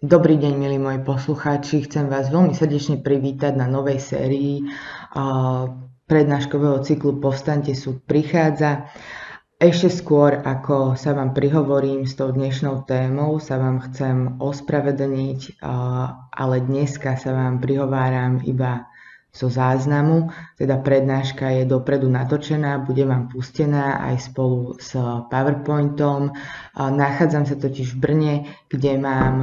Dobrý deň, milí moji poslucháči. Chcem vás veľmi srdečne privítať na novej sérii prednáškového cyklu Povstante súd prichádza. Ešte skôr, ako sa vám prihovorím s tou dnešnou témou, sa vám chcem ospravedlniť, ale dneska sa vám prihováram iba zo záznamu, teda prednáška je dopredu natočená, bude vám pustená aj spolu s PowerPointom. Nachádzam sa totiž v Brne, kde mám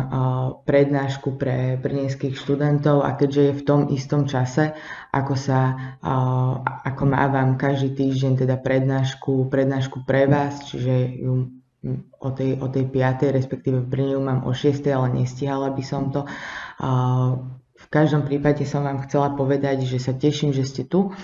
prednášku pre brnenských študentov a keďže je v tom istom čase, ako sa, ako mávam každý týždeň teda prednášku, prednášku pre vás, čiže ju o tej, o tej 5. respektíve v Brne ju mám o 6. ale nestihala by som to. V každom prípade som vám chcela povedať, že sa teším, že ste tu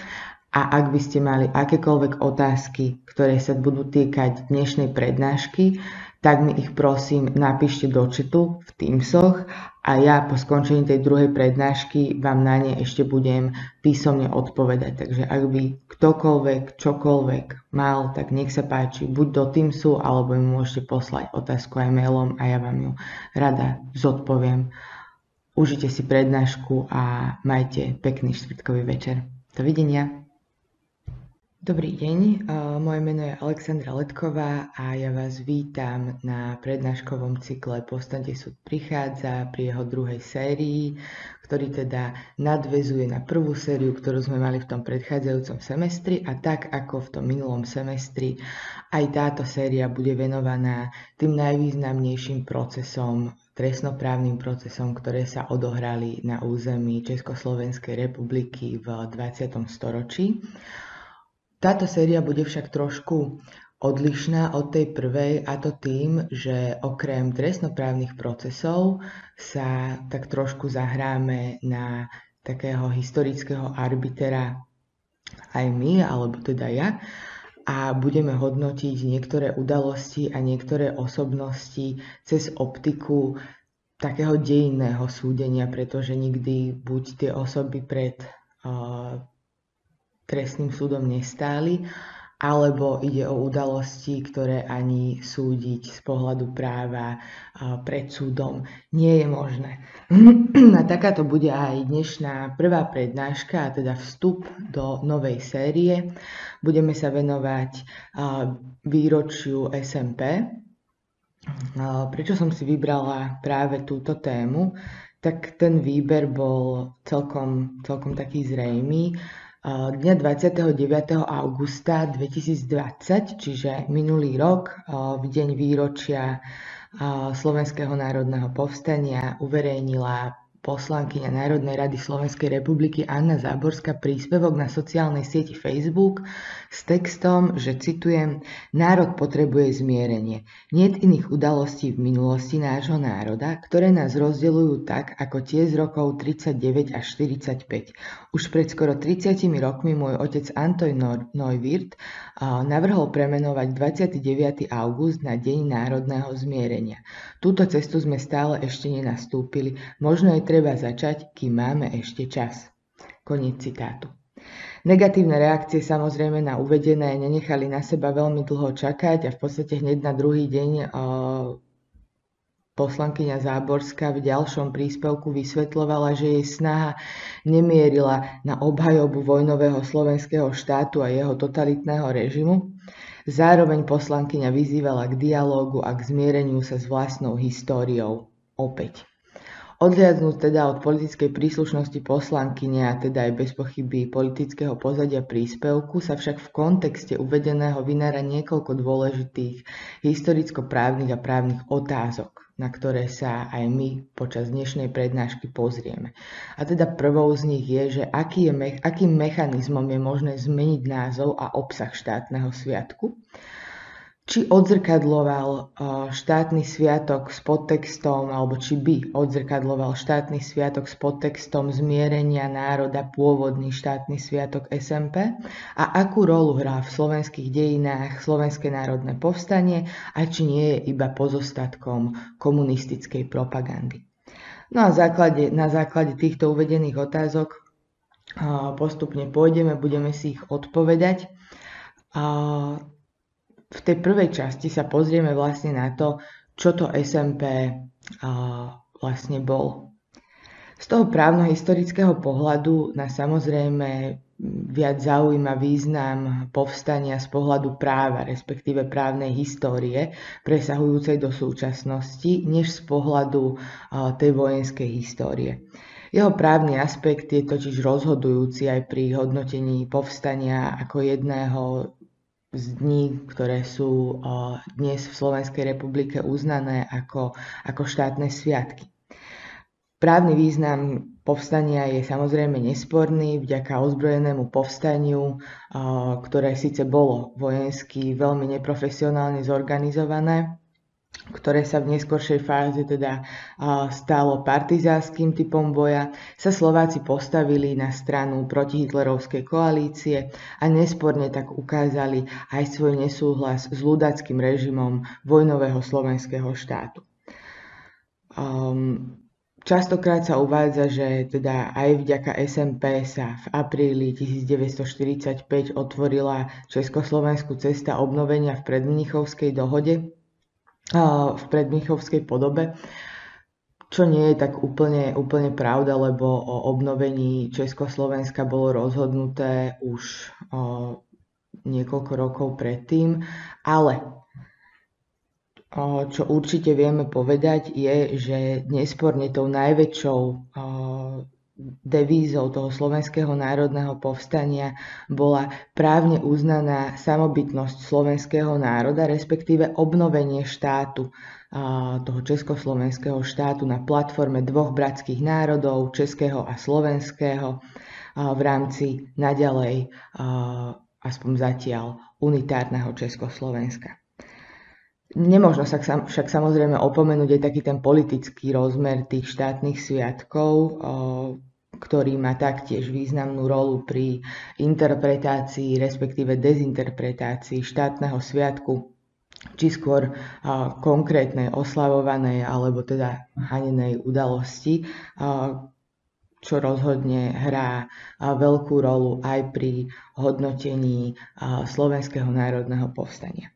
a ak by ste mali akékoľvek otázky, ktoré sa budú týkať dnešnej prednášky, tak mi ich prosím napíšte do četu v Teamsoch a ja po skončení tej druhej prednášky vám na ne ešte budem písomne odpovedať. Takže ak by ktokoľvek, čokoľvek mal, tak nech sa páči, buď do Teamsu, alebo mi môžete poslať otázku aj mailom a ja vám ju rada zodpoviem. Užite si prednášku a majte pekný štvrtkový večer. Dovidenia. Dobrý deň, moje meno je Alexandra Letková a ja vás vítam na prednáškovom cykle Povstante súd prichádza pri jeho druhej sérii, ktorý teda nadvezuje na prvú sériu, ktorú sme mali v tom predchádzajúcom semestri a tak ako v tom minulom semestri, aj táto séria bude venovaná tým najvýznamnejším procesom trestnoprávnym procesom, ktoré sa odohrali na území Československej republiky v 20. storočí. Táto séria bude však trošku odlišná od tej prvej a to tým, že okrem trestnoprávnych procesov sa tak trošku zahráme na takého historického arbitera aj my, alebo teda ja, a budeme hodnotiť niektoré udalosti a niektoré osobnosti cez optiku takého dejinného súdenia, pretože nikdy buď tie osoby pred uh, trestným súdom nestáli, alebo ide o udalosti, ktoré ani súdiť z pohľadu práva pred súdom nie je možné. A takáto bude aj dnešná prvá prednáška, a teda vstup do novej série. Budeme sa venovať výročiu SMP. Prečo som si vybrala práve túto tému? Tak ten výber bol celkom, celkom taký zrejmý dňa 29. augusta 2020, čiže minulý rok, v deň výročia Slovenského národného povstania, uverejnila poslankyňa Národnej rady Slovenskej republiky Anna Záborská príspevok na sociálnej sieti Facebook s textom, že citujem, národ potrebuje zmierenie. Niet iných udalostí v minulosti nášho národa, ktoré nás rozdeľujú tak, ako tie z rokov 39 až 45. Už pred skoro 30 rokmi môj otec Antoj Neuwirth navrhol premenovať 29. august na Deň národného zmierenia. Túto cestu sme stále ešte nenastúpili, možno je treba začať, kým máme ešte čas. Koniec citátu. Negatívne reakcie samozrejme na uvedené nenechali na seba veľmi dlho čakať a v podstate hneď na druhý deň poslankyňa Záborská v ďalšom príspevku vysvetľovala, že jej snaha nemierila na obhajobu vojnového slovenského štátu a jeho totalitného režimu. Zároveň poslankyňa vyzývala k dialógu a k zmiereniu sa s vlastnou históriou. Opäť. Odliadnúť teda od politickej príslušnosti poslankyne a teda aj bez pochyby politického pozadia príspevku sa však v kontexte uvedeného vynára niekoľko dôležitých historicko-právnych a právnych otázok, na ktoré sa aj my počas dnešnej prednášky pozrieme. A teda prvou z nich je, že aký je, akým mechanizmom je možné zmeniť názov a obsah štátneho sviatku či odzrkadloval štátny sviatok s podtextom, alebo či by odzrkadloval štátny sviatok s podtextom zmierenia národa pôvodný štátny sviatok SMP a akú rolu hrá v slovenských dejinách Slovenské národné povstanie a či nie je iba pozostatkom komunistickej propagandy. No a základe, na základe týchto uvedených otázok postupne pôjdeme, budeme si ich odpovedať. V tej prvej časti sa pozrieme vlastne na to, čo to SMP vlastne bol. Z toho právno-historického pohľadu nás samozrejme viac zaujíma význam povstania z pohľadu práva, respektíve právnej histórie, presahujúcej do súčasnosti, než z pohľadu tej vojenskej histórie. Jeho právny aspekt je totiž rozhodujúci aj pri hodnotení povstania ako jedného z dní, ktoré sú dnes v Slovenskej republike uznané ako, ako štátne sviatky. Právny význam povstania je samozrejme nesporný vďaka ozbrojenému povstaniu, ktoré síce bolo vojensky veľmi neprofesionálne zorganizované, ktoré sa v neskoršej fáze teda stalo partizánskym typom boja, sa Slováci postavili na stranu protihitlerovskej koalície a nesporne tak ukázali aj svoj nesúhlas s ľudackým režimom vojnového slovenského štátu. Um, Častokrát sa uvádza, že teda aj vďaka SMP sa v apríli 1945 otvorila Československu cesta obnovenia v predmnichovskej dohode, v predmnichovskej podobe, čo nie je tak úplne, úplne pravda, lebo o obnovení Československa bolo rozhodnuté už niekoľko rokov predtým, ale čo určite vieme povedať, je, že nesporne tou najväčšou devízou toho slovenského národného povstania bola právne uznaná samobytnosť slovenského národa, respektíve obnovenie štátu, toho československého štátu na platforme dvoch bratských národov, českého a slovenského, v rámci naďalej, aspoň zatiaľ, unitárneho Československa. Nemožno sa však samozrejme opomenúť aj taký ten politický rozmer tých štátnych sviatkov, ktorý má taktiež významnú rolu pri interpretácii, respektíve dezinterpretácii štátneho sviatku, či skôr konkrétnej oslavovanej alebo teda hanenej udalosti, čo rozhodne hrá veľkú rolu aj pri hodnotení Slovenského národného povstania.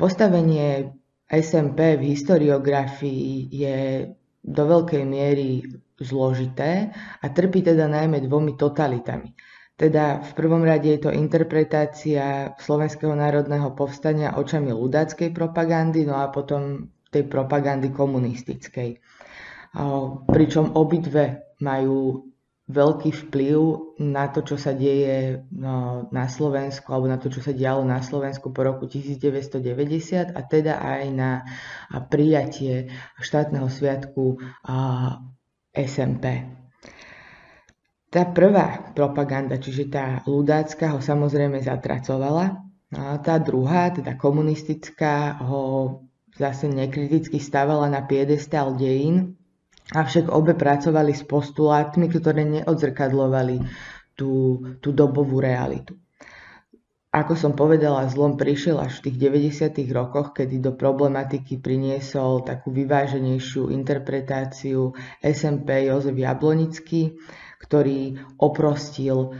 Postavenie SMP v historiografii je do veľkej miery zložité a trpí teda najmä dvomi totalitami. Teda v prvom rade je to interpretácia Slovenského národného povstania očami ľudáckej propagandy, no a potom tej propagandy komunistickej. Pričom obidve majú veľký vplyv na to, čo sa deje no, na Slovensku alebo na to, čo sa dialo na Slovensku po roku 1990 a teda aj na prijatie štátneho sviatku SMP. Tá prvá propaganda, čiže tá ľudácka, ho samozrejme zatracovala. A tá druhá, teda komunistická, ho zase nekriticky stavala na piedestal dejín Avšak obe pracovali s postulátmi, ktoré neodzrkadlovali tú, tú dobovú realitu. Ako som povedala, zlom prišiel až v tých 90. rokoch, kedy do problematiky priniesol takú vyváženejšiu interpretáciu SMP Jozef Jablonický, ktorý oprostil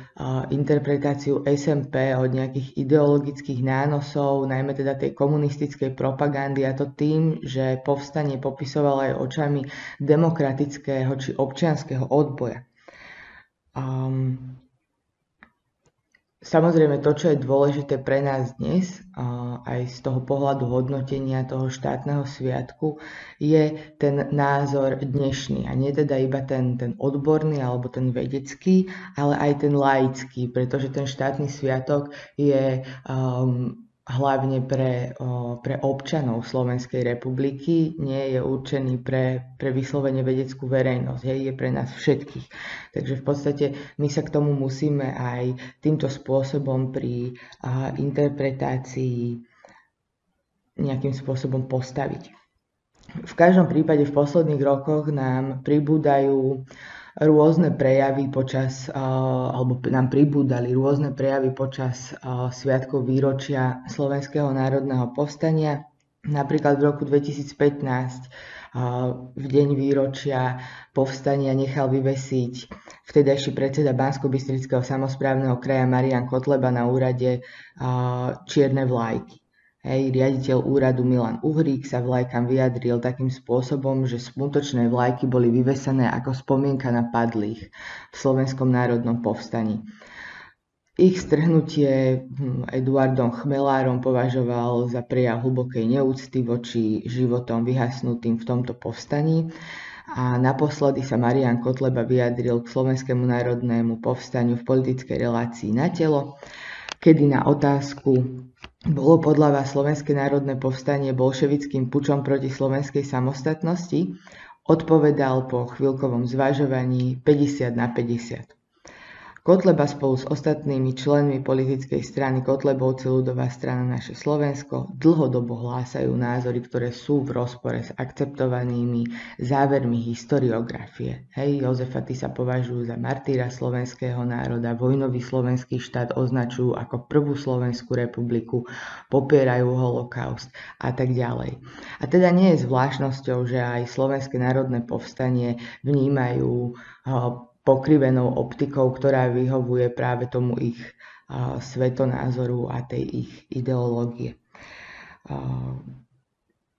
interpretáciu SMP od nejakých ideologických nánosov, najmä teda tej komunistickej propagandy a to tým, že povstanie popisoval aj očami demokratického či občianského odboja. Um, Samozrejme, to, čo je dôležité pre nás dnes, aj z toho pohľadu hodnotenia toho štátneho sviatku, je ten názor dnešný. A nie teda iba ten, ten odborný alebo ten vedecký, ale aj ten laický, pretože ten štátny sviatok je um, hlavne pre, pre občanov Slovenskej republiky, nie je určený pre, pre vyslovene vedeckú verejnosť, hej, je pre nás všetkých. Takže v podstate my sa k tomu musíme aj týmto spôsobom pri a, interpretácii nejakým spôsobom postaviť. V každom prípade v posledných rokoch nám pribúdajú rôzne prejavy počas, alebo nám pribúdali rôzne prejavy počas sviatkov výročia Slovenského národného povstania. Napríklad v roku 2015 v deň výročia povstania nechal vyvesiť vtedajší predseda Bansko-Bystrického samozprávneho kraja Marian Kotleba na úrade čierne vlajky. Hej, riaditeľ úradu Milan Uhrík sa vlajkam vyjadril takým spôsobom, že smutočné vlajky boli vyvesené ako spomienka na padlých v Slovenskom národnom povstaní. Ich strhnutie hm, Eduardom Chmelárom považoval za prejav hlbokej neúcty voči životom vyhasnutým v tomto povstaní a naposledy sa Marian Kotleba vyjadril k Slovenskému národnému povstaniu v politickej relácii na telo, kedy na otázku bolo podľa vás Slovenské národné povstanie bolševickým pučom proti slovenskej samostatnosti? Odpovedal po chvíľkovom zvažovaní 50 na 50. Kotleba spolu s ostatnými členmi politickej strany Kotlebovci ľudová strana naše Slovensko dlhodobo hlásajú názory, ktoré sú v rozpore s akceptovanými závermi historiografie. Hej, Jozefa sa považujú za martýra slovenského národa, vojnový slovenský štát označujú ako prvú Slovenskú republiku, popierajú holokaust a tak ďalej. A teda nie je zvláštnosťou, že aj Slovenské národné povstanie vnímajú pokrivenou optikou, ktorá vyhovuje práve tomu ich svetonázoru a tej ich ideológie.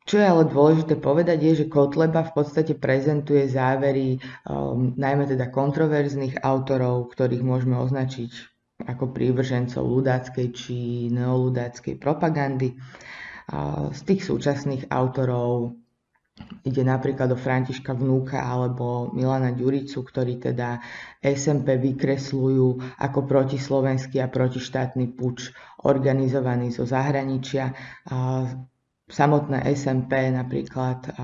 Čo je ale dôležité povedať, je, že Kotleba v podstate prezentuje závery um, najmä teda kontroverzných autorov, ktorých môžeme označiť ako prívržencov ľudáckej či neoludáckej propagandy. Uh, z tých súčasných autorov Ide napríklad o Františka Vnúka alebo Milana Ďuricu, ktorí teda SMP vykresľujú ako protislovenský a protištátny puč organizovaný zo zahraničia. Samotné SMP napríklad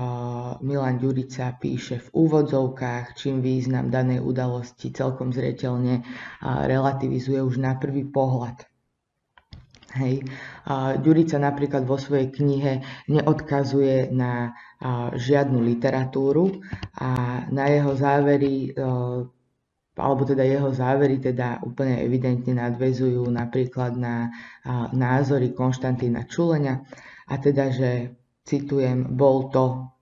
Milan Ďurica píše v úvodzovkách, čím význam danej udalosti celkom zretelne relativizuje už na prvý pohľad. Hej. Ďurica napríklad vo svojej knihe neodkazuje na žiadnu literatúru a na jeho závery e, alebo teda jeho závery teda úplne evidentne nadvezujú napríklad na názory Konštantína Čulenia a teda, že citujem, bol to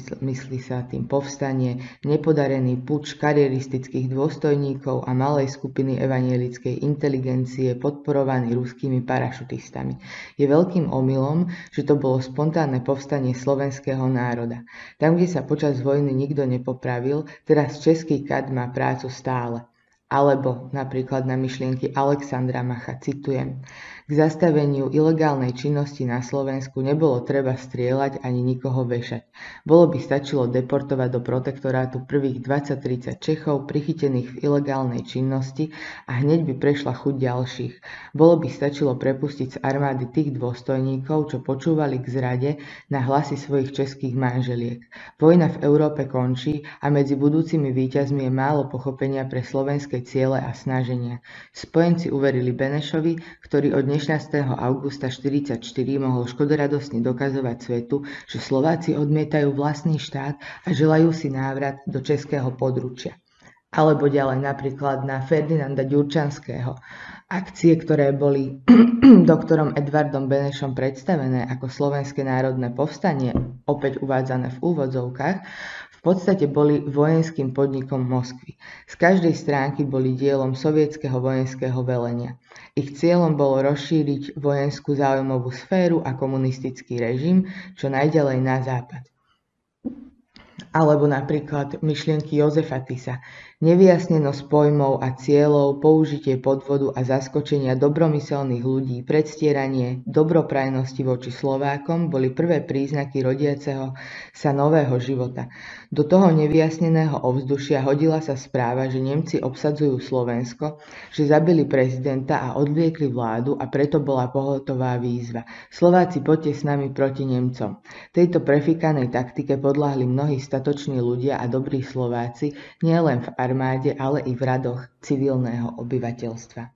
myslí sa tým povstanie, nepodarený puč karieristických dôstojníkov a malej skupiny evanielickej inteligencie podporovaný ruskými parašutistami. Je veľkým omylom, že to bolo spontánne povstanie slovenského národa. Tam, kde sa počas vojny nikto nepopravil, teraz český kad má prácu stále. Alebo napríklad na myšlienky Alexandra Macha citujem. K zastaveniu ilegálnej činnosti na Slovensku nebolo treba strieľať ani nikoho vešať. Bolo by stačilo deportovať do protektorátu prvých 20-30 Čechov prichytených v ilegálnej činnosti a hneď by prešla chuť ďalších. Bolo by stačilo prepustiť z armády tých dôstojníkov, čo počúvali k zrade na hlasy svojich českých manželiek. Vojna v Európe končí a medzi budúcimi víťazmi je málo pochopenia pre slovenské ciele a snaženia. Spojenci uverili Benešovi, ktorý od 16. augusta 1944 mohol škodoradosne dokazovať svetu, že Slováci odmietajú vlastný štát a želajú si návrat do českého područia. Alebo ďalej napríklad na Ferdinanda Ďurčanského. Akcie, ktoré boli doktorom Edvardom Benešom predstavené ako Slovenské národné povstanie, opäť uvádzané v úvodzovkách, podstate boli vojenským podnikom Moskvy. Z každej stránky boli dielom sovietského vojenského velenia. Ich cieľom bolo rozšíriť vojenskú záujmovú sféru a komunistický režim čo najďalej na západ. Alebo napríklad myšlienky Jozefa Tisa, Nevyjasnenosť pojmov a cieľov, použitie podvodu a zaskočenia dobromyselných ľudí, predstieranie dobroprajnosti voči Slovákom boli prvé príznaky rodiaceho sa nového života. Do toho nevyjasneného ovzdušia hodila sa správa, že Nemci obsadzujú Slovensko, že zabili prezidenta a odvliekli vládu a preto bola pohotová výzva. Slováci poďte s nami proti Nemcom. Tejto prefikanej taktike podľahli mnohí statoční ľudia a dobrí Slováci, nielen v armáde, ale i v radoch civilného obyvateľstva.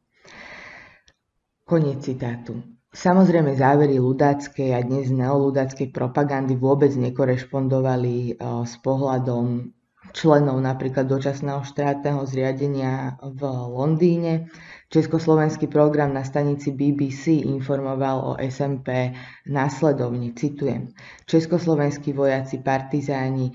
Koniec citátu. Samozrejme závery ľudáckej a dnes neoludáckej propagandy vôbec nekorešpondovali e, s pohľadom členov napríklad dočasného štátneho zriadenia v Londýne. Československý program na stanici BBC informoval o SMP následovne, citujem, Československí vojaci partizáni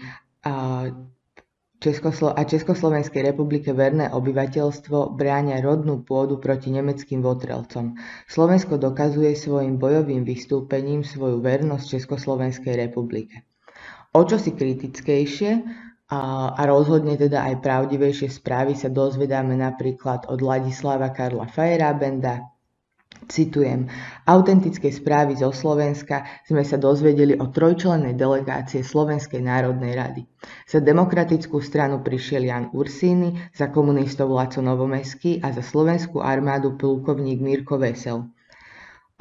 Českoslo- a Československej republike verné obyvateľstvo bráňa rodnú pôdu proti nemeckým votrelcom. Slovensko dokazuje svojim bojovým vystúpením svoju vernosť Československej republike. O čo si kritickejšie a, a rozhodne teda aj pravdivejšie správy sa dozvedáme napríklad od Ladislava Karla Fajerabenda, Citujem, autentické správy zo Slovenska sme sa dozvedeli o trojčlennej delegácie Slovenskej národnej rady. Za demokratickú stranu prišiel Jan Ursíny, za komunistov Laco Novomeský a za slovenskú armádu plukovník Mirko Vesel.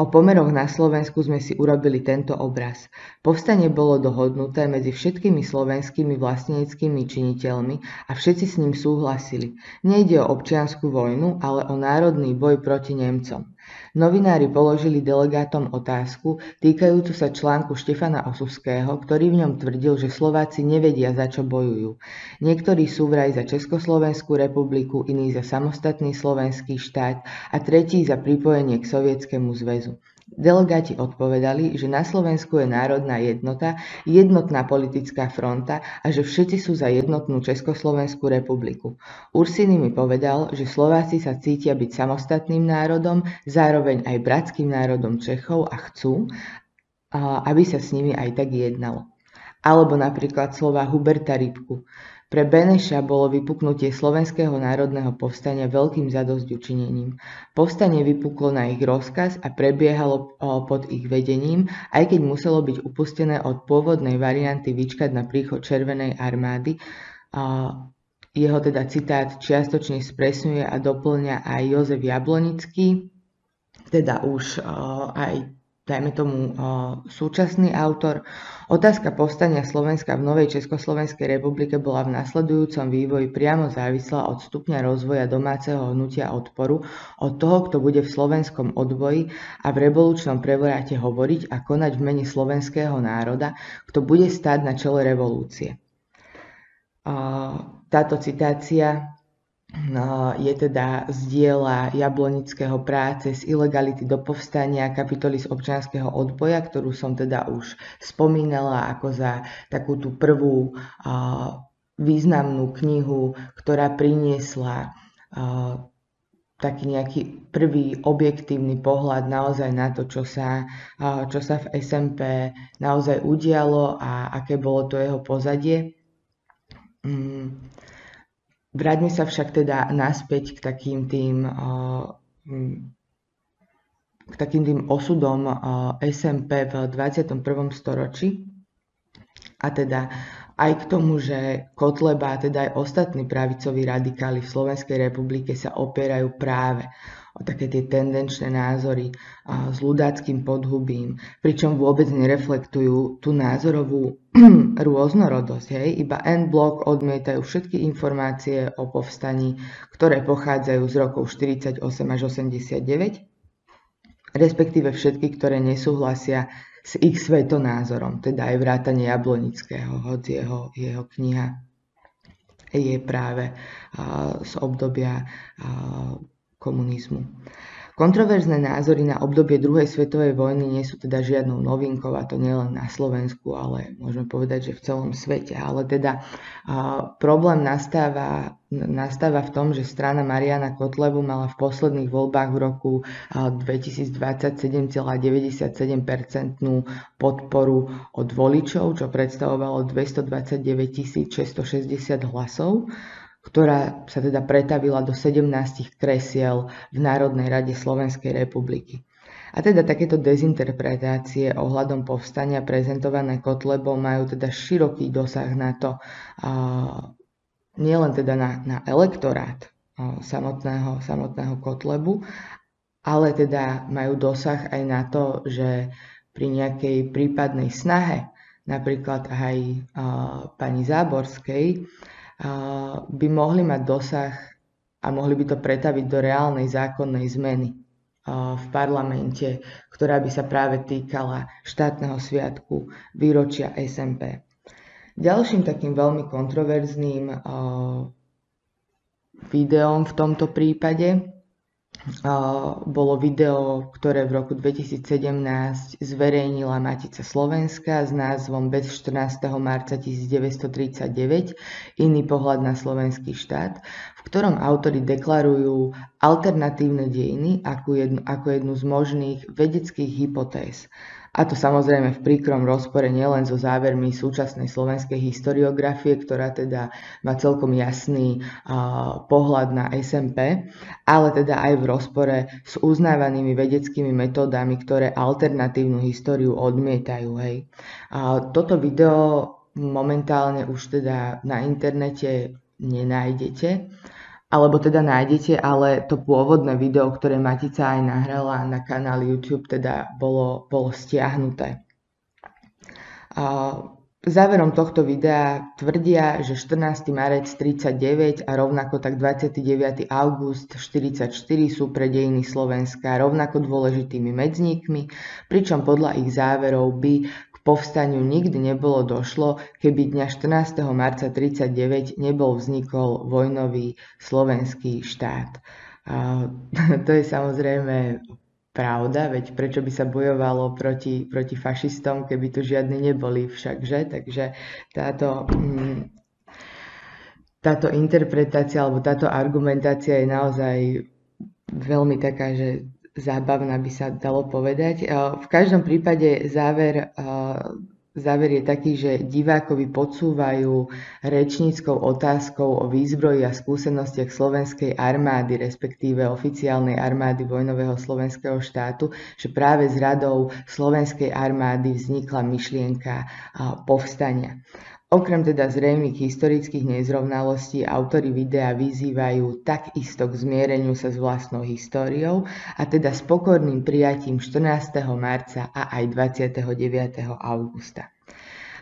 O pomeroch na Slovensku sme si urobili tento obraz. Povstanie bolo dohodnuté medzi všetkými slovenskými vlastníckými činiteľmi a všetci s ním súhlasili. Nejde o občianskú vojnu, ale o národný boj proti Nemcom. Novinári položili delegátom otázku týkajúcu sa článku Štefana Osuského, ktorý v ňom tvrdil, že Slováci nevedia, za čo bojujú. Niektorí sú vraj za Československú republiku, iní za samostatný slovenský štát a tretí za pripojenie k Sovietskému zväzu. Delegáti odpovedali, že na Slovensku je národná jednota, jednotná politická fronta a že všetci sú za jednotnú Československú republiku. Ursiny mi povedal, že Slováci sa cítia byť samostatným národom, zároveň aj bratským národom Čechov a chcú, aby sa s nimi aj tak jednalo. Alebo napríklad slova Huberta Rybku. Pre Beneša bolo vypuknutie Slovenského národného povstania veľkým zadosťučinením. Povstanie vypuklo na ich rozkaz a prebiehalo pod ich vedením, aj keď muselo byť upustené od pôvodnej varianty vyčkať na príchod Červenej armády. Jeho teda citát čiastočne spresňuje a doplňa aj Jozef Jablonický, teda už aj dajme tomu súčasný autor. Otázka povstania Slovenska v Novej Československej republike bola v nasledujúcom vývoji priamo závislá od stupňa rozvoja domáceho hnutia odporu, od toho, kto bude v slovenskom odboji a v revolučnom prevrate hovoriť a konať v mene slovenského národa, kto bude stáť na čele revolúcie. Táto citácia je teda zdieľa Jablonického práce z ilegality do povstania kapitoly z občianského odboja, ktorú som teda už spomínala ako za takú tú prvú významnú knihu, ktorá priniesla taký nejaký prvý objektívny pohľad naozaj na to, čo sa, čo sa v SMP naozaj udialo a aké bolo to jeho pozadie. Vráťme sa však teda naspäť k takým tým, k takým tým osudom SMP v 21. storočí a teda aj k tomu, že Kotleba a teda aj ostatní pravicoví radikáli v Slovenskej republike sa opierajú práve o také tie tendenčné názory s ľudáckým podhubím, pričom vôbec nereflektujú tú názorovú rôznorodosť. Hej? Iba N-blok odmietajú všetky informácie o povstaní, ktoré pochádzajú z rokov 48 až 89, respektíve všetky, ktoré nesúhlasia s ich svetonázorom, teda aj vrátanie Jablonického, hoď jeho, jeho kniha je práve z obdobia komunizmu. Kontroverzné názory na obdobie druhej svetovej vojny nie sú teda žiadnou novinkou, a to nielen na Slovensku, ale môžeme povedať, že v celom svete. Ale teda a, problém nastáva, nastáva v tom, že strana Mariana Kotlebu mala v posledných voľbách v roku 2027,97% podporu od voličov, čo predstavovalo 229 660 hlasov ktorá sa teda pretavila do 17 kresiel v Národnej rade Slovenskej republiky. A teda takéto dezinterpretácie ohľadom povstania prezentované Kotlebom majú teda široký dosah na to, nielen teda na, na elektorát samotného, samotného Kotlebu, ale teda majú dosah aj na to, že pri nejakej prípadnej snahe, napríklad aj pani Záborskej, by mohli mať dosah a mohli by to pretaviť do reálnej zákonnej zmeny v parlamente, ktorá by sa práve týkala štátneho sviatku výročia SMP. Ďalším takým veľmi kontroverzným videom v tomto prípade bolo video, ktoré v roku 2017 zverejnila Matica Slovenska s názvom Bez 14. marca 1939 iný pohľad na slovenský štát, v ktorom autori deklarujú alternatívne dejiny ako jednu, ako jednu z možných vedeckých hypotéz. A to samozrejme v príkrom rozpore nielen so závermi súčasnej slovenskej historiografie, ktorá teda má celkom jasný uh, pohľad na SMP, ale teda aj v rozpore s uznávanými vedeckými metódami, ktoré alternatívnu históriu odmietajú. Hej. Uh, toto video momentálne už teda na internete nenájdete alebo teda nájdete, ale to pôvodné video, ktoré Matica aj nahrala na kanál YouTube, teda bolo, bolo stiahnuté. Záverom tohto videa tvrdia, že 14. marec 39 a rovnako tak 29. august 44 sú pre dejiny Slovenska rovnako dôležitými medzníkmi, pričom podľa ich záverov by povstaniu nikdy nebolo došlo, keby dňa 14. marca 39 nebol vznikol vojnový slovenský štát. A to je samozrejme pravda, veď prečo by sa bojovalo proti, proti fašistom, keby tu žiadni neboli všakže, takže táto, mm, táto interpretácia alebo táto argumentácia je naozaj veľmi taká, že zábavná by sa dalo povedať. V každom prípade záver, záver je taký, že divákovi podsúvajú rečníckou otázkou o výzbroji a skúsenostiach slovenskej armády, respektíve oficiálnej armády vojnového slovenského štátu, že práve z radou slovenskej armády vznikla myšlienka povstania. Okrem teda zrejmých historických nezrovnalostí, autory videa vyzývajú takisto k zmiereniu sa s vlastnou históriou a teda s pokorným prijatím 14. marca a aj 29. augusta.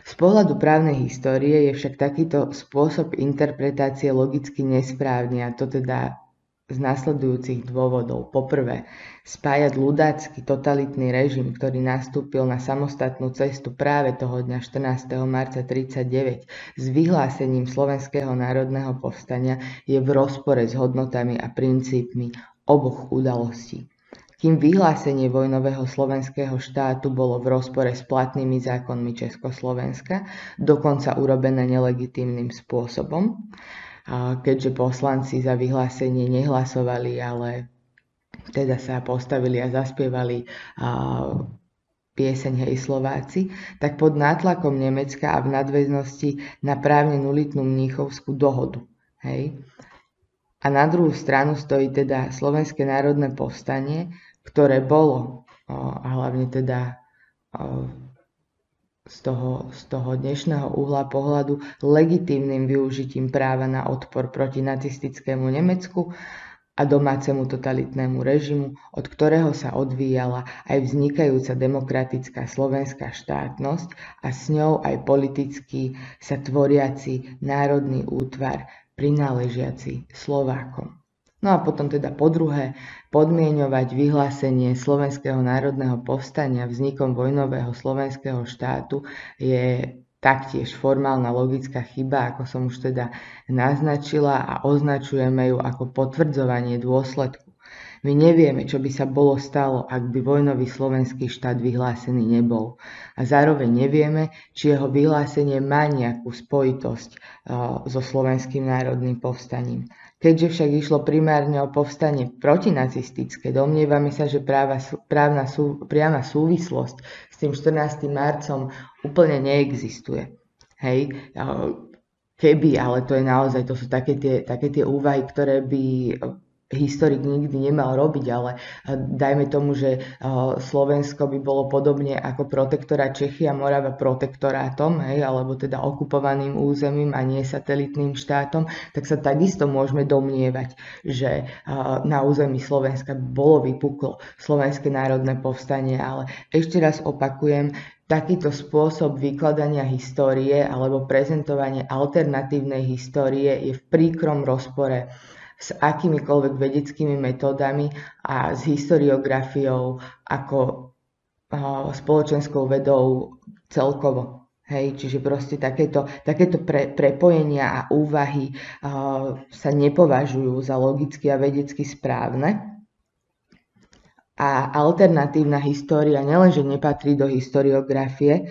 Z pohľadu právnej histórie je však takýto spôsob interpretácie logicky nesprávny a to teda z následujúcich dôvodov. Poprvé, spájať ľudácky totalitný režim, ktorý nastúpil na samostatnú cestu práve toho dňa 14. marca 1939 s vyhlásením Slovenského národného povstania je v rozpore s hodnotami a princípmi oboch udalostí. Kým vyhlásenie vojnového slovenského štátu bolo v rozpore s platnými zákonmi Československa, dokonca urobené nelegitímnym spôsobom, keďže poslanci za vyhlásenie nehlasovali, ale teda sa postavili a zaspievali pieseň Hej Slováci, tak pod nátlakom Nemecka a v nadväznosti na právne nulitnú mníchovskú dohodu. Hej. A na druhú stranu stojí teda Slovenské národné povstanie, ktoré bolo, a hlavne teda z toho, z toho dnešného uhla pohľadu legitímnym využitím práva na odpor proti nacistickému Nemecku a domácemu totalitnému režimu, od ktorého sa odvíjala aj vznikajúca demokratická slovenská štátnosť a s ňou aj politický sa tvoriaci národný útvar prináležiaci Slovákom. No a potom teda po druhé podmienovať vyhlásenie Slovenského národného povstania vznikom vojnového slovenského štátu je taktiež formálna logická chyba, ako som už teda naznačila a označujeme ju ako potvrdzovanie dôsledku. My nevieme, čo by sa bolo stalo, ak by vojnový slovenský štát vyhlásený nebol. A zároveň nevieme, či jeho vyhlásenie má nejakú spojitosť uh, so slovenským národným povstaním. Keďže však išlo primárne o povstanie protinacistické, domnievame sa, že práva, právna sú, priama súvislosť s tým 14. marcom úplne neexistuje. Hej, keby, ale to je naozaj, to sú také tie, také tie úvahy, ktoré by historik nikdy nemal robiť, ale eh, dajme tomu, že eh, Slovensko by bolo podobne ako protektorát Čechy a Morava protektorátom, hej, alebo teda okupovaným územím a nie satelitným štátom, tak sa takisto môžeme domnievať, že eh, na území Slovenska bolo vypuklo Slovenské národné povstanie, ale ešte raz opakujem, takýto spôsob vykladania histórie alebo prezentovanie alternatívnej histórie je v príkrom rozpore s akýmikoľvek vedeckými metódami a s historiografiou ako spoločenskou vedou celkovo. Hej, čiže proste takéto, takéto pre, prepojenia a úvahy uh, sa nepovažujú za logicky a vedecky správne. tá alternatívna história nielenže nepatrí do historiografie,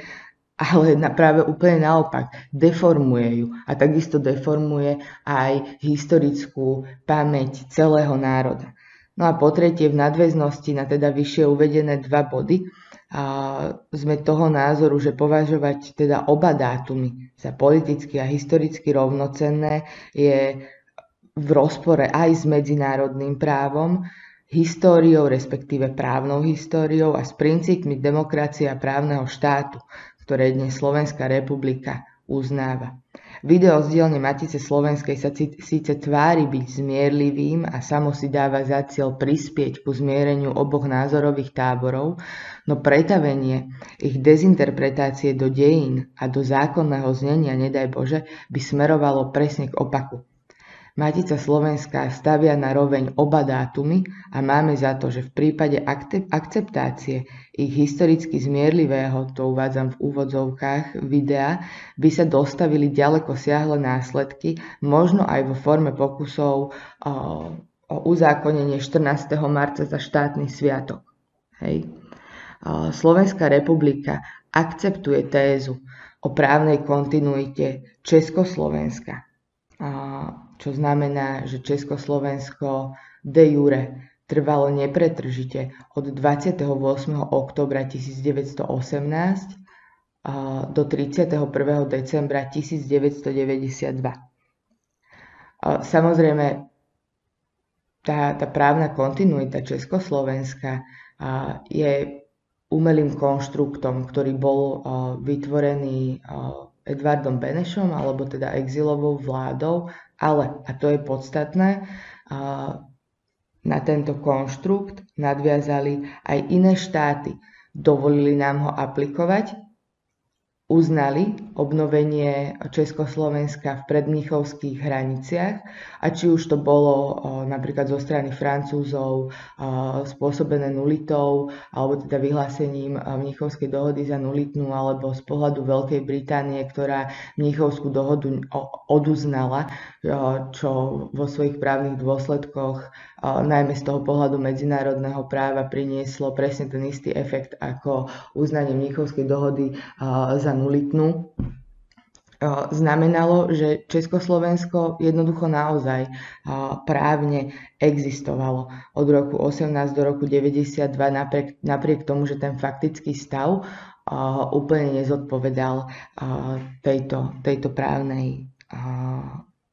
ale na práve úplne naopak, deformuje ju a takisto deformuje aj historickú pamäť celého národa. No a po tretie, v nadväznosti na teda vyššie uvedené dva body, a sme toho názoru, že považovať teda oba dátumy za politicky a historicky rovnocenné je v rozpore aj s medzinárodným právom, históriou, respektíve právnou históriou a s princípmi demokracie a právneho štátu, ktoré dnes Slovenská republika uznáva. Video z dielne Matice Slovenskej sa síce tvári byť zmierlivým a samo si dáva za cieľ prispieť ku zmiereniu oboch názorových táborov, no pretavenie ich dezinterpretácie do dejín a do zákonného znenia, nedaj Bože, by smerovalo presne k opaku. Matica Slovenská stavia na roveň oba dátumy a máme za to, že v prípade akceptácie ich historicky zmierlivého, to uvádzam v úvodzovkách videa, by sa dostavili ďaleko siahle následky, možno aj vo forme pokusov o, uzákonenie 14. marca za štátny sviatok. Hej. Slovenská republika akceptuje tézu o právnej kontinuite Československa čo znamená, že Československo de jure trvalo nepretržite od 28. oktobra 1918 do 31. decembra 1992. Samozrejme, tá, tá právna kontinuita Československa je umelým konštruktom, ktorý bol vytvorený Edvardom Benešom, alebo teda exilovou vládou, ale, a to je podstatné, na tento konštrukt nadviazali aj iné štáty. Dovolili nám ho aplikovať uznali obnovenie Československa v predmnichovských hraniciach a či už to bolo napríklad zo strany Francúzov spôsobené nulitou alebo teda vyhlásením Mnichovskej dohody za nulitnú alebo z pohľadu Veľkej Británie, ktorá Mnichovskú dohodu oduznala, čo vo svojich právnych dôsledkoch najmä z toho pohľadu medzinárodného práva prinieslo presne ten istý efekt ako uznanie Mnichovskej dohody za nulitnú, znamenalo, že Československo jednoducho naozaj právne existovalo od roku 18 do roku 92 napriek, napriek tomu, že ten faktický stav úplne nezodpovedal tejto, tejto právnej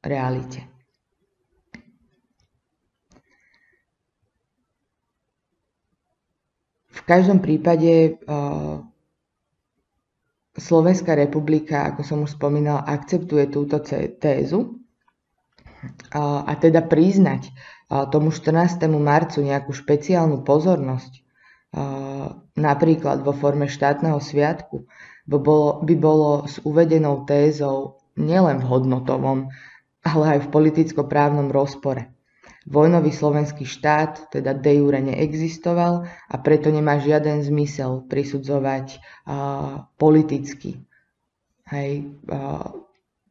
realite. V každom prípade Slovenská republika, ako som už spomínala, akceptuje túto tézu a teda priznať tomu 14. marcu nejakú špeciálnu pozornosť, napríklad vo forme štátneho sviatku, by bolo, by bolo s uvedenou tézou nielen v hodnotovom, ale aj v politicko-právnom rozpore. Vojnový slovenský štát teda de jure neexistoval a preto nemá žiaden zmysel prisudzovať uh, politicky hej, uh,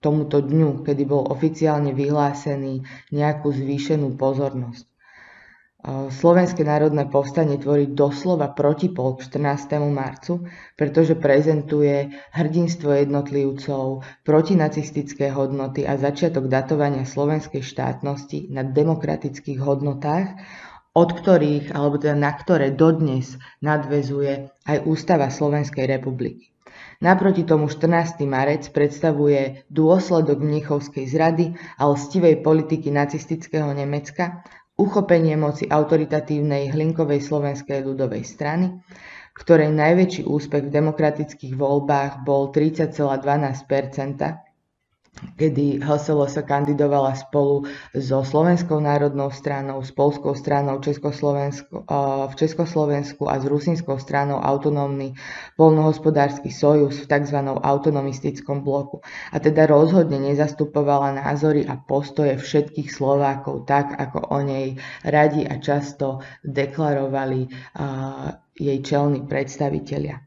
tomuto dňu, kedy bol oficiálne vyhlásený nejakú zvýšenú pozornosť. Slovenské národné povstanie tvorí doslova protipol k 14. marcu, pretože prezentuje hrdinstvo jednotlivcov, protinacistické hodnoty a začiatok datovania slovenskej štátnosti na demokratických hodnotách, od ktorých, alebo teda na ktoré dodnes nadvezuje aj Ústava Slovenskej republiky. Naproti tomu 14. marec predstavuje dôsledok Mnichovskej zrady a lstivej politiky nacistického Nemecka uchopenie moci autoritatívnej hlinkovej slovenskej ľudovej strany, ktorej najväčší úspech v demokratických voľbách bol 30,12 kedy HSLS kandidovala spolu so Slovenskou národnou stranou, s Polskou stranou Československu, v Československu a s Rusinskou stranou autonómny polnohospodársky sojus v tzv. autonomistickom bloku. A teda rozhodne nezastupovala názory a postoje všetkých Slovákov tak, ako o nej radi a často deklarovali jej čelní predstavitelia.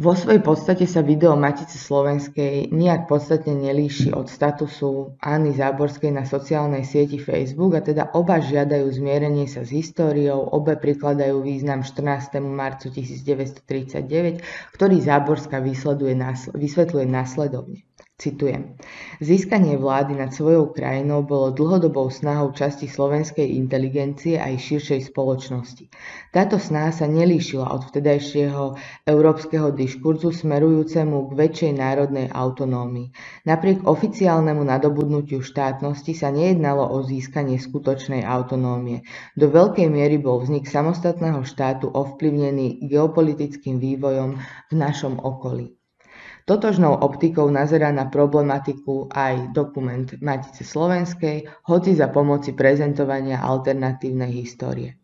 Vo svojej podstate sa video Matice Slovenskej nijak podstatne nelíši od statusu Anny Záborskej na sociálnej sieti Facebook a teda oba žiadajú zmierenie sa s históriou, obe prikladajú význam 14. marcu 1939, ktorý Záborská vysvetľuje následovne. Citujem. Získanie vlády nad svojou krajinou bolo dlhodobou snahou časti slovenskej inteligencie aj širšej spoločnosti. Táto snaha sa nelíšila od vtedajšieho európskeho diskurzu smerujúcemu k väčšej národnej autonómii. Napriek oficiálnemu nadobudnutiu štátnosti sa nejednalo o získanie skutočnej autonómie. Do veľkej miery bol vznik samostatného štátu ovplyvnený geopolitickým vývojom v našom okolí. Totožnou optikou nazerá na problematiku aj dokument Matice Slovenskej, hoci za pomoci prezentovania alternatívnej histórie.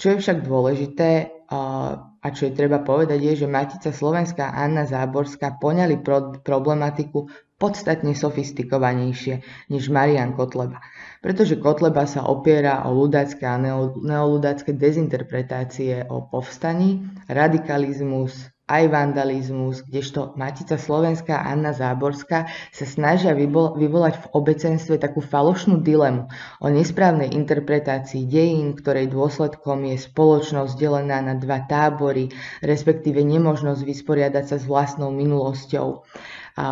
Čo je však dôležité a čo je treba povedať je, že Matica Slovenská Anna Záborská poňali problematiku podstatne sofistikovanejšie než Marian Kotleba. Pretože Kotleba sa opiera o ľudácké a neoludácké dezinterpretácie o povstaní, radikalizmus, aj vandalizmus, kdežto Matica Slovenská Anna Záborská sa snažia vyvolať v obecenstve takú falošnú dilemu o nesprávnej interpretácii dejín, ktorej dôsledkom je spoločnosť delená na dva tábory, respektíve nemožnosť vysporiadať sa s vlastnou minulosťou. A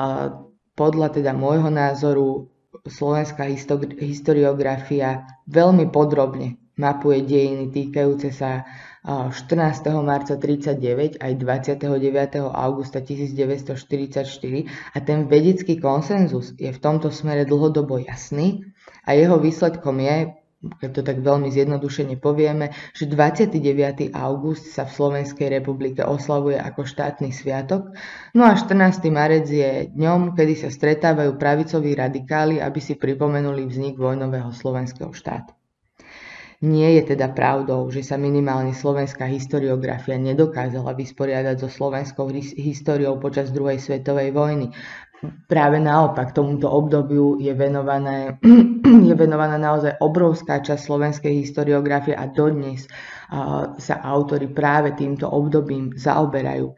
podľa teda môjho názoru slovenská historiografia veľmi podrobne mapuje dejiny týkajúce sa 14. marca 39 aj 29. augusta 1944 a ten vedecký konsenzus je v tomto smere dlhodobo jasný a jeho výsledkom je, keď to tak veľmi zjednodušene povieme, že 29. august sa v Slovenskej republike oslavuje ako štátny sviatok, no a 14. marec je dňom, kedy sa stretávajú pravicoví radikáli, aby si pripomenuli vznik vojnového slovenského štátu. Nie je teda pravdou, že sa minimálne slovenská historiografia nedokázala vysporiadať so slovenskou históriou počas druhej svetovej vojny. Práve naopak, tomuto obdobiu je, venované, je venovaná naozaj obrovská časť slovenskej historiografie a dodnes sa autory práve týmto obdobím zaoberajú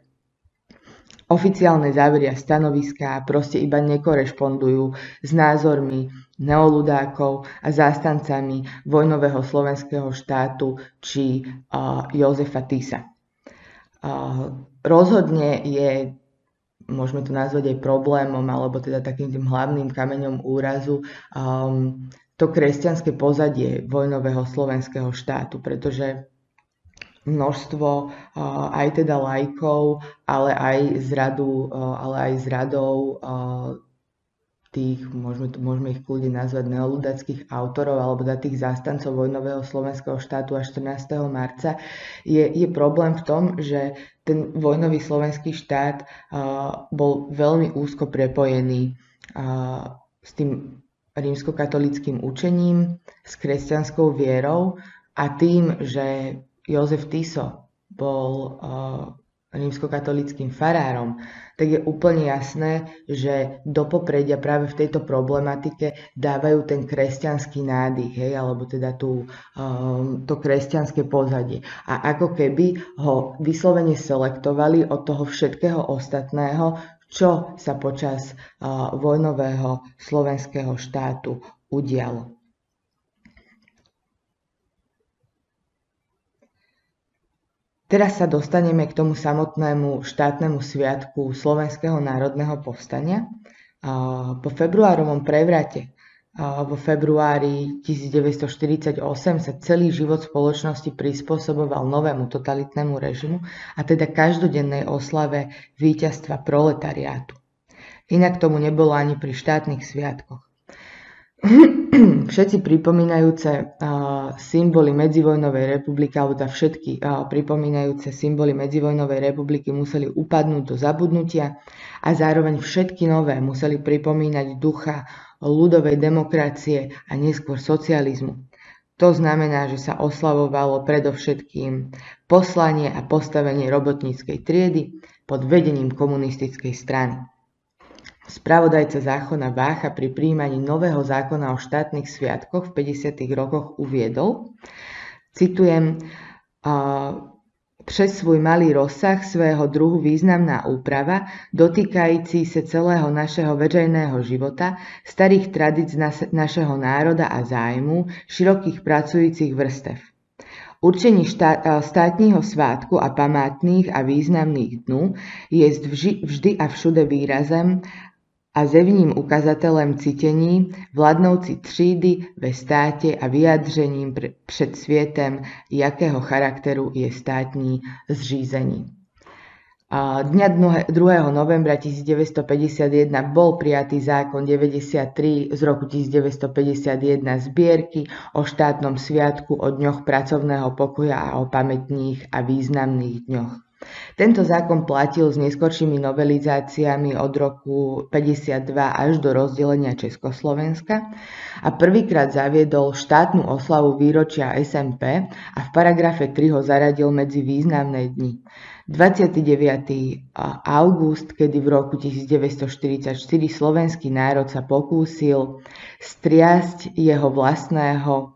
oficiálne závery a stanoviská proste iba nekorešpondujú s názormi neoludákov a zástancami vojnového slovenského štátu či uh, Jozefa Tisa. Uh, rozhodne je môžeme to nazvať aj problémom, alebo teda takým tým hlavným kameňom úrazu, um, to kresťanské pozadie vojnového slovenského štátu, pretože množstvo aj teda lajkov, ale aj z, radu, ale aj z radou tých, môžeme, môžeme ich kľudne nazvať neoludackých autorov alebo teda tých zástancov vojnového slovenského štátu až 14. marca, je, je problém v tom, že ten vojnový slovenský štát uh, bol veľmi úzko prepojený uh, s tým rímskokatolickým učením, s kresťanskou vierou a tým, že Jozef Tiso bol uh, rímskokatolickým farárom, tak je úplne jasné, že do popredia práve v tejto problematike dávajú ten kresťanský nádych, hej, alebo teda tú, um, to kresťanské pozadie. A ako keby ho vyslovene selektovali od toho všetkého ostatného, čo sa počas uh, vojnového slovenského štátu udialo. Teraz sa dostaneme k tomu samotnému štátnemu sviatku Slovenského národného povstania. Po februárovom prevrate vo februári 1948 sa celý život spoločnosti prispôsoboval novému totalitnému režimu a teda každodennej oslave víťazstva proletariátu. Inak tomu nebolo ani pri štátnych sviatkoch. všetci pripomínajúce symboly medzivojnovej republiky, alebo teda všetky pripomínajúce symboly medzivojnovej republiky museli upadnúť do zabudnutia a zároveň všetky nové museli pripomínať ducha ľudovej demokracie a neskôr socializmu. To znamená, že sa oslavovalo predovšetkým poslanie a postavenie robotníckej triedy pod vedením komunistickej strany. Spravodajca zákona Vácha pri príjmaní nového zákona o štátnych sviatkoch v 50. rokoch uviedol, citujem, přes svůj malý rozsah svého druhu významná úprava, dotýkající se celého našeho veřejného života, starých tradic našeho národa a zájmu, širokých pracujících vrstev. Určení státního svátku a památných a významných dnů je vždy a všude výrazem a zevním ukazatelem cítení vládnoucí třídy ve státě a vyjadřením před světem, jakého charakteru je státní zřízení. Dňa 2. novembra 1951 bol prijatý zákon 93 z roku 1951 zbierky o štátnom sviatku, o dňoch pracovného pokoja a o pamätných a významných dňoch. Tento zákon platil s neskoršími novelizáciami od roku 52 až do rozdelenia Československa a prvýkrát zaviedol štátnu oslavu výročia SMP a v paragrafe 3 ho zaradil medzi významné dni. 29. august, kedy v roku 1944 slovenský národ sa pokúsil striasť jeho vlastného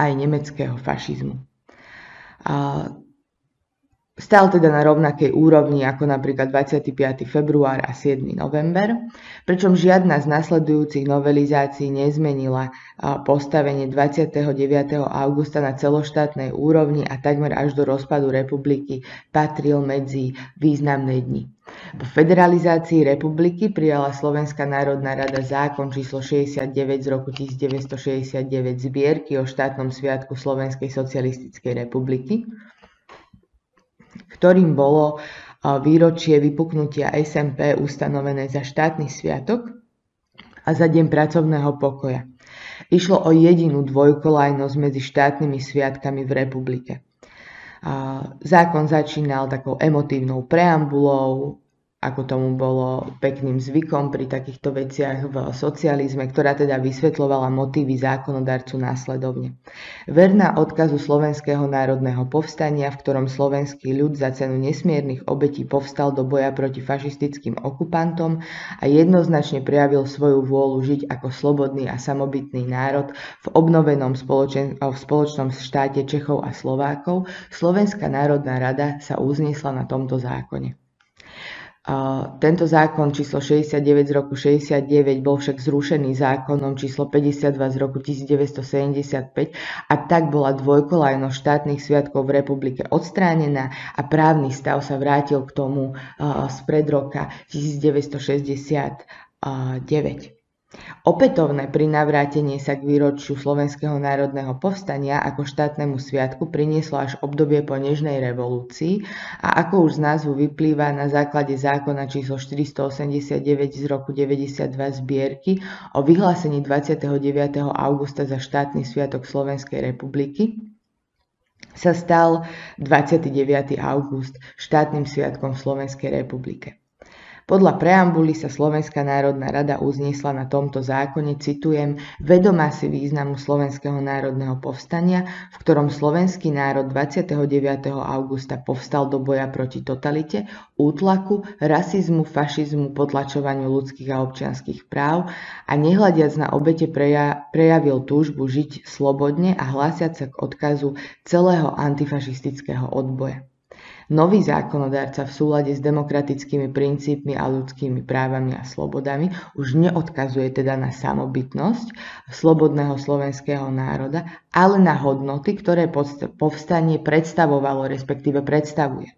aj nemeckého fašizmu. Stal teda na rovnakej úrovni ako napríklad 25. február a 7. november, pričom žiadna z nasledujúcich novelizácií nezmenila postavenie 29. augusta na celoštátnej úrovni a takmer až do rozpadu republiky patril medzi významné dni. Po federalizácii republiky prijala Slovenská národná rada zákon číslo 69 z roku 1969 zbierky o štátnom sviatku Slovenskej socialistickej republiky, ktorým bolo výročie vypuknutia SMP ustanovené za štátny sviatok a za deň pracovného pokoja. Išlo o jedinú dvojkolajnosť medzi štátnymi sviatkami v republike. Zákon začínal takou emotívnou preambulou, ako tomu bolo pekným zvykom pri takýchto veciach v socializme, ktorá teda vysvetľovala motívy zákonodarcu následovne. Verná odkazu Slovenského národného povstania, v ktorom slovenský ľud za cenu nesmiernych obetí povstal do boja proti fašistickým okupantom a jednoznačne prejavil svoju vôľu žiť ako slobodný a samobytný národ v obnovenom spoločen- v spoločnom štáte Čechov a Slovákov, Slovenská národná rada sa uznesla na tomto zákone. Tento zákon číslo 69 z roku 69 bol však zrušený zákonom číslo 52 z roku 1975 a tak bola dvojkolajnosť štátnych sviatkov v republike odstránená a právny stav sa vrátil k tomu spred roka 1969. Opätovné prinavrátenie sa k výročiu Slovenského národného povstania ako štátnemu sviatku prinieslo až obdobie po Nežnej revolúcii a ako už z názvu vyplýva na základe zákona číslo 489 z roku 92 zbierky o vyhlásení 29. augusta za štátny sviatok Slovenskej republiky, sa stal 29. august štátnym sviatkom v Slovenskej republike. Podľa preambuly sa Slovenská národná rada uzniesla na tomto zákone, citujem, vedomá si významu Slovenského národného povstania, v ktorom slovenský národ 29. augusta povstal do boja proti totalite, útlaku, rasizmu, fašizmu, potlačovaniu ľudských a občianských práv a nehľadiac na obete prejavil túžbu žiť slobodne a hlásiať sa k odkazu celého antifašistického odboja. Nový zákonodárca v súlade s demokratickými princípmi a ľudskými právami a slobodami už neodkazuje teda na samobytnosť slobodného slovenského národa, ale na hodnoty, ktoré povstanie predstavovalo, respektíve predstavuje.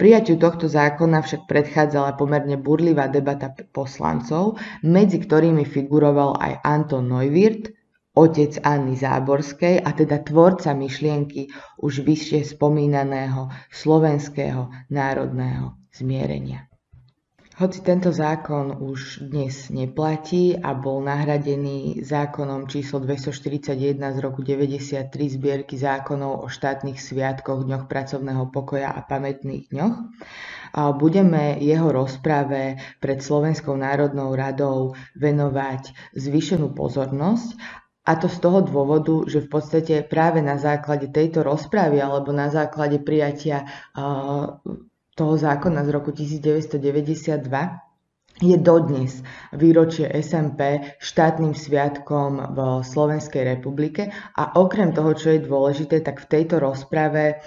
Prijaťu tohto zákona však predchádzala pomerne burlivá debata poslancov, medzi ktorými figuroval aj Anton Neuwirth, otec Anny Záborskej a teda tvorca myšlienky už vyššie spomínaného slovenského národného zmierenia. Hoci tento zákon už dnes neplatí a bol nahradený zákonom číslo 241 z roku 93 zbierky zákonov o štátnych sviatkoch, dňoch pracovného pokoja a pamätných dňoch, budeme jeho rozprave pred Slovenskou národnou radou venovať zvýšenú pozornosť a to z toho dôvodu, že v podstate práve na základe tejto rozpravy alebo na základe prijatia toho zákona z roku 1992 je dodnes výročie SMP štátnym sviatkom v Slovenskej republike. A okrem toho, čo je dôležité, tak v tejto rozprave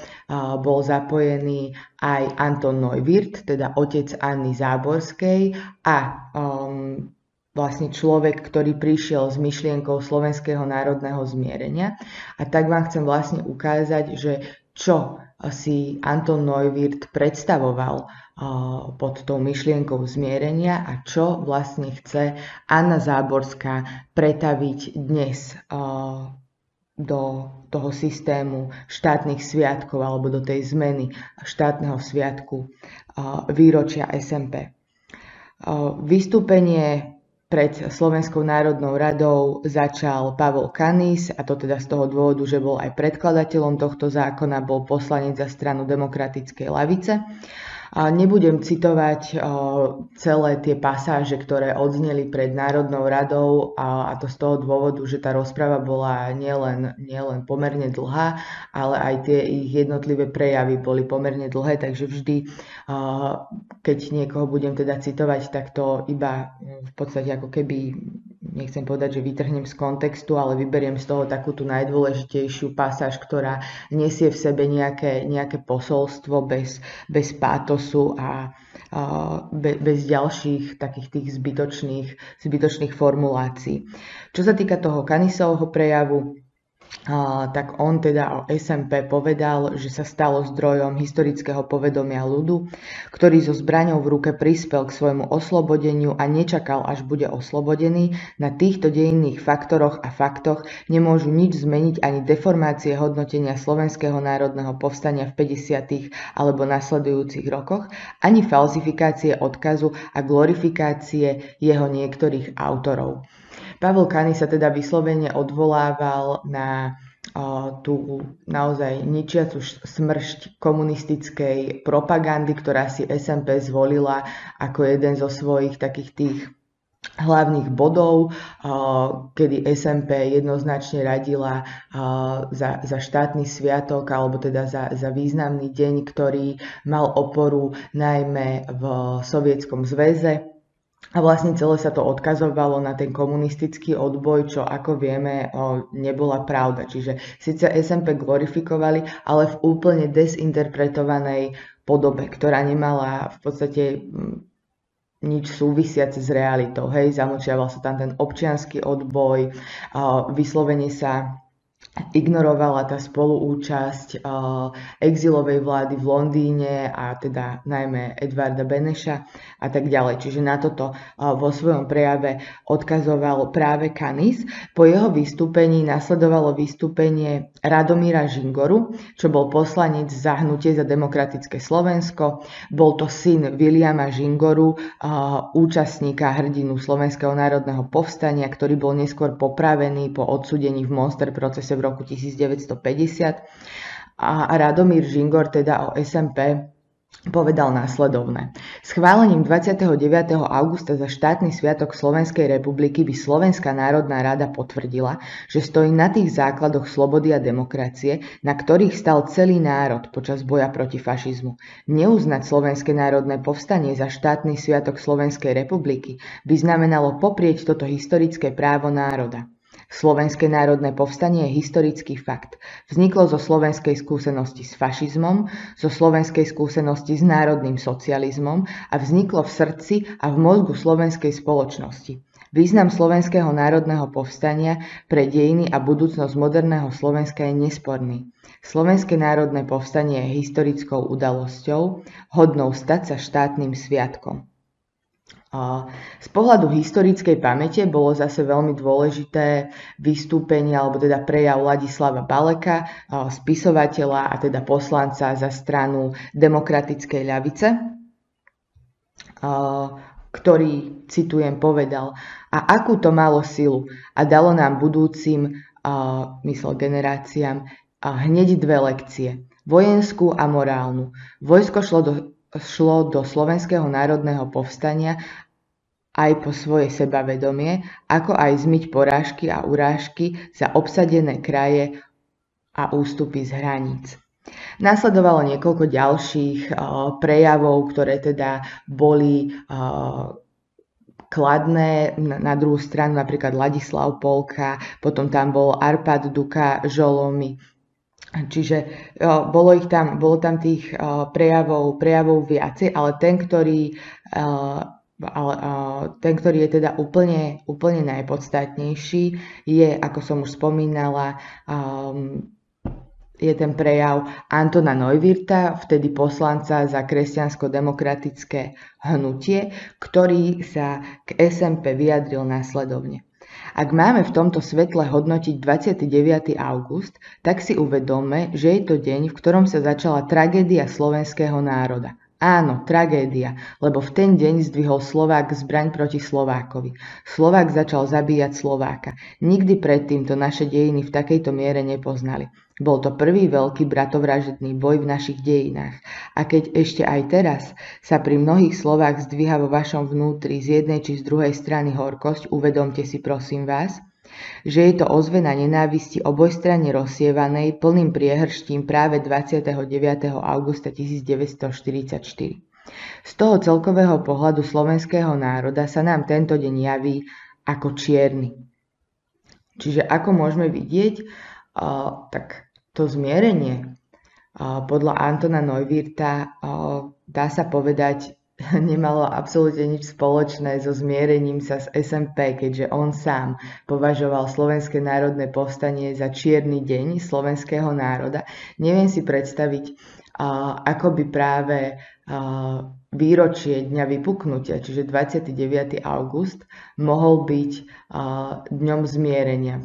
bol zapojený aj Anton Neuwirth, teda otec Anny Záborskej a um, vlastne človek, ktorý prišiel s myšlienkou Slovenského národného zmierenia. A tak vám chcem vlastne ukázať, že čo si Anton Neuwirth predstavoval pod tou myšlienkou zmierenia a čo vlastne chce Anna Záborská pretaviť dnes do toho systému štátnych sviatkov alebo do tej zmeny štátneho sviatku výročia SMP. Vystúpenie pred Slovenskou národnou radou začal Pavol Kanis, a to teda z toho dôvodu, že bol aj predkladateľom tohto zákona, bol poslanec za stranu demokratickej lavice. A nebudem citovať celé tie pasáže, ktoré odzneli pred Národnou radou a, to z toho dôvodu, že tá rozpráva bola nielen, nielen pomerne dlhá, ale aj tie ich jednotlivé prejavy boli pomerne dlhé, takže vždy, keď niekoho budem teda citovať, tak to iba v podstate ako keby nechcem povedať, že vytrhnem z kontextu, ale vyberiem z toho takú tú najdôležitejšiu pasáž, ktorá nesie v sebe nejaké, nejaké posolstvo bez, bez pátosu a, a be, bez ďalších takých tých zbytočných, zbytočných formulácií. Čo sa týka toho Kanisovho prejavu, tak on teda o SMP povedal, že sa stalo zdrojom historického povedomia ľudu, ktorý so zbraňou v ruke prispel k svojmu oslobodeniu a nečakal, až bude oslobodený. Na týchto dejinných faktoroch a faktoch nemôžu nič zmeniť ani deformácie hodnotenia Slovenského národného povstania v 50. alebo nasledujúcich rokoch, ani falzifikácie odkazu a glorifikácie jeho niektorých autorov. Pavel Kany sa teda vyslovene odvolával na tú naozaj ničiacu smršť komunistickej propagandy, ktorá si SMP zvolila ako jeden zo svojich takých tých hlavných bodov, kedy SMP jednoznačne radila za, za štátny sviatok alebo teda za, za významný deň, ktorý mal oporu najmä v Sovietskom zväze a vlastne celé sa to odkazovalo na ten komunistický odboj, čo ako vieme nebola pravda. Čiže síce SMP glorifikovali, ale v úplne desinterpretovanej podobe, ktorá nemala v podstate mm, nič súvisiace s realitou. Hej, zamočiaval sa tam ten občianský odboj, vyslovene sa ignorovala tá spoluúčasť uh, exilovej vlády v Londýne a teda najmä Edvarda Beneša a tak ďalej. Čiže na toto uh, vo svojom prejave odkazoval práve Kanis. Po jeho vystúpení nasledovalo vystúpenie Radomíra Žingoru, čo bol poslanec za hnutie za demokratické Slovensko. Bol to syn Viliama Žingoru, uh, účastníka hrdinu Slovenského národného povstania, ktorý bol neskôr popravený po odsudení v Monster procese v roku 1950 a Radomír Žingor teda o SMP povedal následovné. Schválením 29. augusta za štátny sviatok Slovenskej republiky by Slovenská národná rada potvrdila, že stojí na tých základoch slobody a demokracie, na ktorých stal celý národ počas boja proti fašizmu. Neuznať Slovenské národné povstanie za štátny sviatok Slovenskej republiky by znamenalo poprieť toto historické právo národa. Slovenské národné povstanie je historický fakt. Vzniklo zo slovenskej skúsenosti s fašizmom, zo slovenskej skúsenosti s národným socializmom a vzniklo v srdci a v mozgu slovenskej spoločnosti. Význam slovenského národného povstania pre dejiny a budúcnosť moderného Slovenska je nesporný. Slovenské národné povstanie je historickou udalosťou, hodnou stať sa štátnym sviatkom. Z pohľadu historickej pamäte bolo zase veľmi dôležité vystúpenie, alebo teda prejav Ladislava Baleka, spisovateľa a teda poslanca za stranu demokratickej ľavice, ktorý, citujem, povedal, a akú to malo silu a dalo nám budúcim, myslel generáciám, hneď dve lekcie, vojenskú a morálnu. Vojsko šlo do šlo do Slovenského národného povstania aj po svoje sebavedomie, ako aj zmyť porážky a urážky za obsadené kraje a ústupy z hraníc. Nasledovalo niekoľko ďalších uh, prejavov, ktoré teda boli uh, kladné, na druhú stranu napríklad Ladislav Polka, potom tam bol Arpad Duka Žolomy, Čiže bolo, ich tam, bolo tam tých prejavov, prejavov viacej, ale ten, ktorý, ale, ten, ktorý je teda úplne, úplne najpodstatnejší, je, ako som už spomínala, je ten prejav Antona Neuwirta, vtedy poslanca za kresťansko-demokratické hnutie, ktorý sa k SMP vyjadril následovne. Ak máme v tomto svetle hodnotiť 29. august, tak si uvedome, že je to deň, v ktorom sa začala tragédia slovenského národa. Áno, tragédia, lebo v ten deň zdvihol Slovák zbraň proti Slovákovi. Slovák začal zabíjať Slováka. Nikdy predtým to naše dejiny v takejto miere nepoznali. Bol to prvý veľký bratovražedný boj v našich dejinách. A keď ešte aj teraz sa pri mnohých slovách zdvíha vo vašom vnútri z jednej či z druhej strany horkosť, uvedomte si prosím vás, že je to ozvena nenávisti obojstranne rozsievanej plným priehrštím práve 29. augusta 1944. Z toho celkového pohľadu slovenského národa sa nám tento deň javí ako čierny. Čiže ako môžeme vidieť, tak to zmierenie podľa Antona Neuwirta dá sa povedať nemalo absolútne nič spoločné so zmierením sa s SMP, keďže on sám považoval Slovenské národné povstanie za čierny deň slovenského národa. Neviem si predstaviť, ako by práve výročie dňa vypuknutia, čiže 29. august, mohol byť dňom zmierenia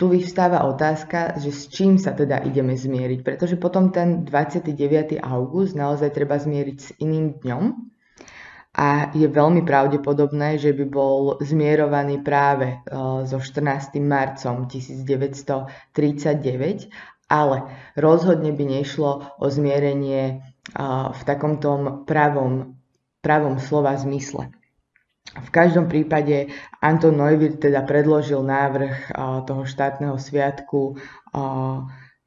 tu vyvstáva otázka, že s čím sa teda ideme zmieriť, pretože potom ten 29. august naozaj treba zmieriť s iným dňom a je veľmi pravdepodobné, že by bol zmierovaný práve e, so 14. marcom 1939, ale rozhodne by nešlo o zmierenie e, v takomto pravom, pravom slova zmysle. V každom prípade Anton Neuwirth teda predložil návrh toho štátneho sviatku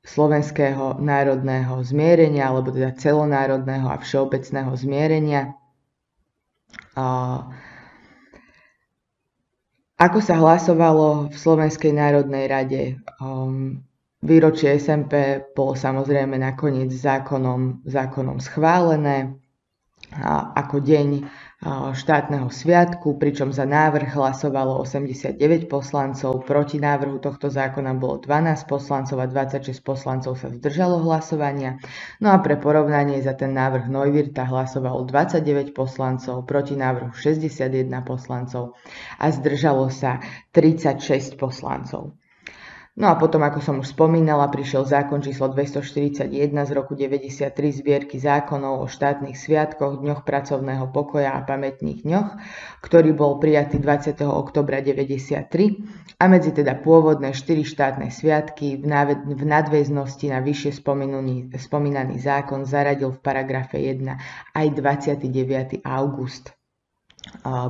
slovenského národného zmierenia, alebo teda celonárodného a všeobecného zmierenia. Ako sa hlasovalo v Slovenskej národnej rade? Um, výročie SMP bolo samozrejme nakoniec zákonom, zákonom schválené ako deň štátneho sviatku, pričom za návrh hlasovalo 89 poslancov, proti návrhu tohto zákona bolo 12 poslancov a 26 poslancov sa zdržalo hlasovania. No a pre porovnanie za ten návrh Neuwirta hlasovalo 29 poslancov, proti návrhu 61 poslancov a zdržalo sa 36 poslancov. No a potom, ako som už spomínala, prišiel zákon číslo 241 z roku 93 zbierky zákonov o štátnych sviatkoch, dňoch pracovného pokoja a pamätných dňoch, ktorý bol prijatý 20. oktobra 93 a medzi teda pôvodné 4 štátne sviatky v nadväznosti na vyššie spomínaný zákon zaradil v paragrafe 1 aj 29. august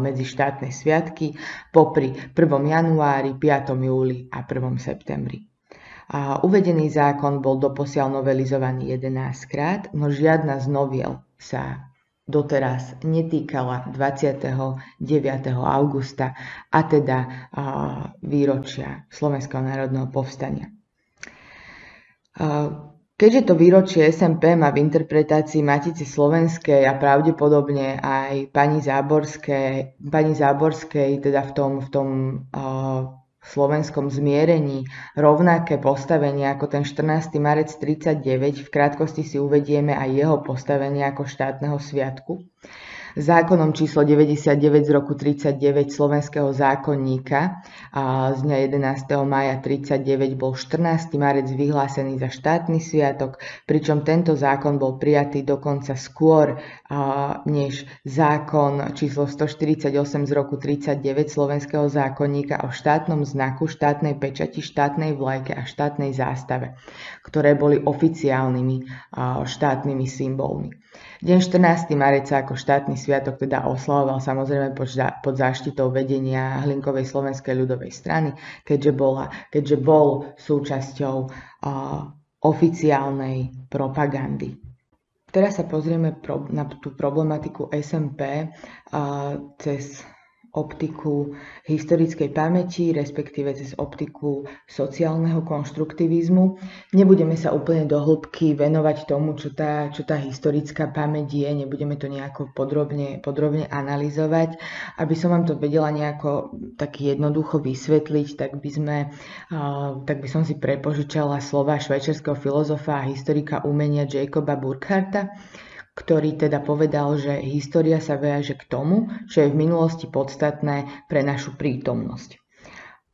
medzi štátne sviatky popri 1. januári, 5. júli a 1. septembri. A uvedený zákon bol doposiaľ novelizovaný 11 krát, no žiadna z noviel sa doteraz netýkala 29. augusta, a teda výročia Slovenského národného povstania. Keďže to výročie SMP má v interpretácii Matice Slovenskej a pravdepodobne aj pani Záborskej, pani Záborskej teda v tom, v tom uh, slovenskom zmierení rovnaké postavenie ako ten 14. marec 39, v krátkosti si uvedieme aj jeho postavenie ako štátneho sviatku. Zákonom číslo 99 z roku 39 slovenského zákonníka z dňa 11. maja 39 bol 14. marec vyhlásený za štátny sviatok, pričom tento zákon bol prijatý dokonca skôr než zákon číslo 148 z roku 39 slovenského zákonníka o štátnom znaku, štátnej pečati, štátnej vlajke a štátnej zástave, ktoré boli oficiálnymi štátnymi symbolmi. Deň 14. marec ako štátny sviatok teda oslavoval samozrejme pod záštitou vedenia Hlinkovej slovenskej ľudovej strany, keďže, bola, keďže bol súčasťou oficiálnej propagandy. Teraz sa pozrieme na tú problematiku SMP cez optiku historickej pamäti, respektíve cez optiku sociálneho konštruktivizmu. Nebudeme sa úplne do hĺbky venovať tomu, čo tá, čo tá historická pamäť je, nebudeme to nejako podrobne, podrobne analyzovať. Aby som vám to vedela nejako tak jednoducho vysvetliť, tak by, sme, tak by som si prepožičala slova švajčiarského filozofa a historika umenia Jacoba Burkharta, ktorý teda povedal, že história sa viaže k tomu, čo je v minulosti podstatné pre našu prítomnosť.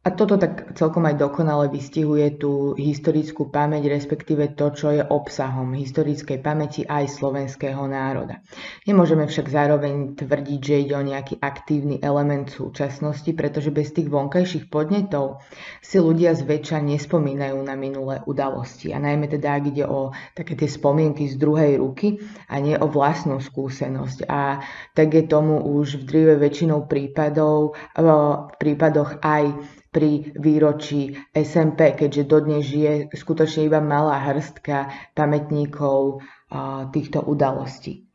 A toto tak celkom aj dokonale vystihuje tú historickú pamäť, respektíve to, čo je obsahom historickej pamäti aj slovenského národa. Nemôžeme však zároveň tvrdiť, že ide o nejaký aktívny element súčasnosti, pretože bez tých vonkajších podnetov si ľudia zväčša nespomínajú na minulé udalosti. A najmä teda, ak ide o také tie spomienky z druhej ruky a nie o vlastnú skúsenosť. A tak je tomu už v drive väčšinou prípadov, v prípadoch aj pri výročí SMP, keďže dodnes žije skutočne iba malá hrstka pamätníkov týchto udalostí.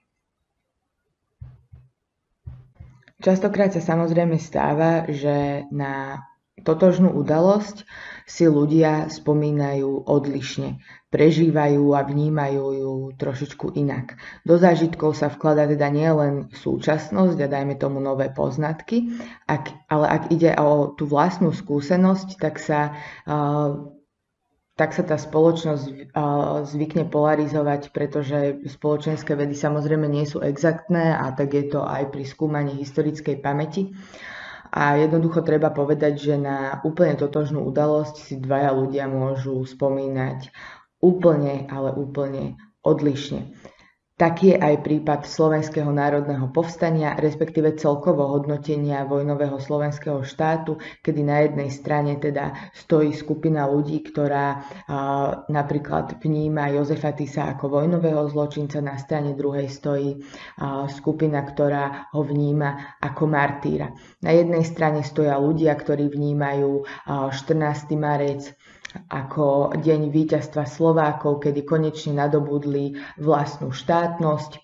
Častokrát sa samozrejme stáva, že na totožnú udalosť si ľudia spomínajú odlišne, prežívajú a vnímajú ju trošičku inak. Do zážitkov sa vklada teda nielen súčasnosť a dajme tomu nové poznatky, ak, ale ak ide o tú vlastnú skúsenosť, tak sa uh, tak sa tá spoločnosť zvykne polarizovať, pretože spoločenské vedy samozrejme nie sú exaktné a tak je to aj pri skúmaní historickej pamäti. A jednoducho treba povedať, že na úplne totožnú udalosť si dvaja ľudia môžu spomínať úplne, ale úplne odlišne. Taký je aj prípad Slovenského národného povstania, respektíve celkovo hodnotenia vojnového slovenského štátu, kedy na jednej strane teda stojí skupina ľudí, ktorá napríklad vníma Jozefa Tisa ako vojnového zločinca, na strane druhej stojí skupina, ktorá ho vníma ako martýra. Na jednej strane stoja ľudia, ktorí vnímajú a, 14. marec ako deň víťazstva Slovákov, kedy konečne nadobudli vlastnú štátnosť.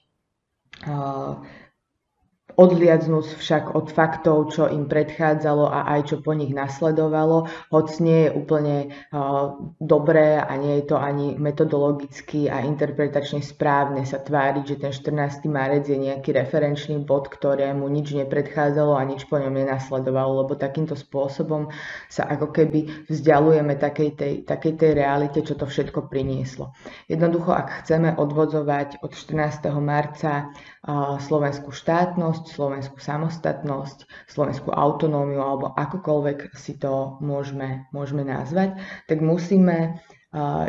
Odliadnúc však od faktov, čo im predchádzalo a aj čo po nich nasledovalo, hoc nie je úplne uh, dobré a nie je to ani metodologicky a interpretačne správne sa tváriť, že ten 14. marec je nejaký referenčný bod, ktorému nič nepredchádzalo a nič po ňom nenasledovalo, lebo takýmto spôsobom sa ako keby vzdialujeme takej tej, takej tej realite, čo to všetko prinieslo. Jednoducho, ak chceme odvodzovať od 14. marca uh, slovenskú štátnosť, slovenskú samostatnosť, slovenskú autonómiu alebo akokoľvek si to môžeme, môžeme nazvať, tak musíme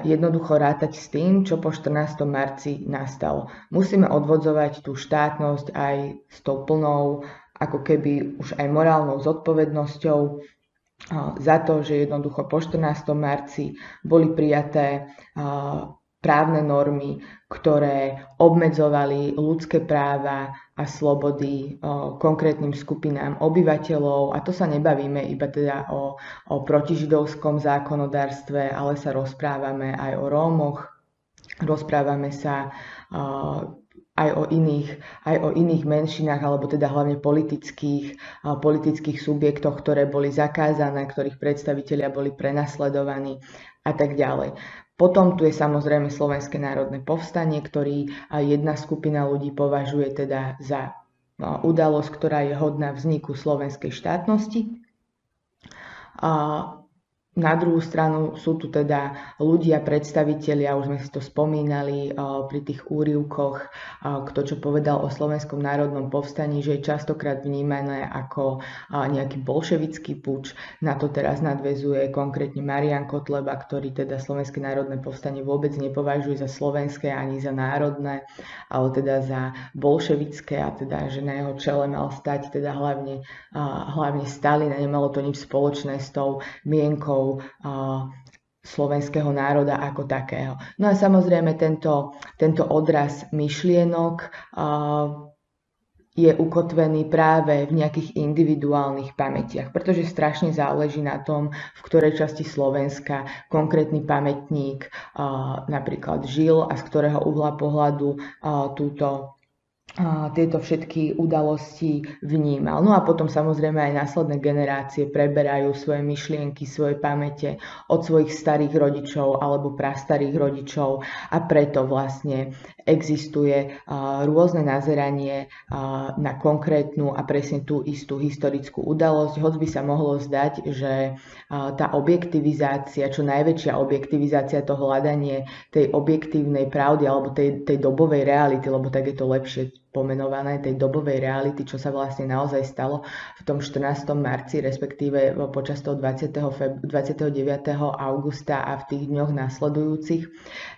jednoducho rátať s tým, čo po 14. marci nastalo. Musíme odvodzovať tú štátnosť aj s tou plnou, ako keby už aj morálnou zodpovednosťou za to, že jednoducho po 14. marci boli prijaté právne normy, ktoré obmedzovali ľudské práva a slobody konkrétnym skupinám obyvateľov. A to sa nebavíme iba teda o, o protižidovskom zákonodárstve, ale sa rozprávame aj o Rómoch, rozprávame sa aj o iných, aj o iných menšinách, alebo teda hlavne politických, politických subjektoch, ktoré boli zakázané, ktorých predstavitelia boli prenasledovaní a tak ďalej. Potom tu je samozrejme Slovenské národné povstanie, ktorý jedna skupina ľudí považuje teda za udalosť, ktorá je hodná vzniku slovenskej štátnosti. Na druhú stranu sú tu teda ľudia, predstavitelia, už sme si to spomínali pri tých úrivkoch, kto čo povedal o Slovenskom národnom povstaní, že je častokrát vnímané ako nejaký bolševický puč. Na to teraz nadvezuje konkrétne Marian Kotleba, ktorý teda Slovenské národné povstanie vôbec nepovažuje za slovenské ani za národné, ale teda za bolševické a teda, že na jeho čele mal stať teda hlavne, hlavne Stalin a nemalo to nič spoločné s tou mienkou slovenského národa ako takého. No a samozrejme tento, tento odraz myšlienok je ukotvený práve v nejakých individuálnych pamätiach, pretože strašne záleží na tom, v ktorej časti Slovenska konkrétny pamätník napríklad žil a z ktorého uhla pohľadu túto tieto všetky udalosti vnímal. No a potom samozrejme aj následné generácie preberajú svoje myšlienky, svoje pamäte od svojich starých rodičov alebo prastarých rodičov a preto vlastne existuje rôzne nazeranie na konkrétnu a presne tú istú historickú udalosť. Hoď by sa mohlo zdať, že tá objektivizácia, čo najväčšia objektivizácia, to hľadanie tej objektívnej pravdy alebo tej, tej dobovej reality, lebo tak je to lepšie pomenované tej dobovej reality, čo sa vlastne naozaj stalo v tom 14. marci, respektíve počas toho 20. Feb- 29. augusta a v tých dňoch nasledujúcich.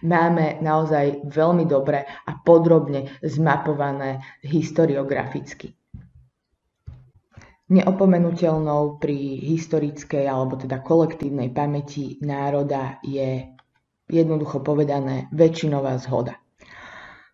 Máme naozaj veľmi dobre a podrobne zmapované historiograficky. Neopomenutelnou pri historickej alebo teda kolektívnej pamäti národa je jednoducho povedané väčšinová zhoda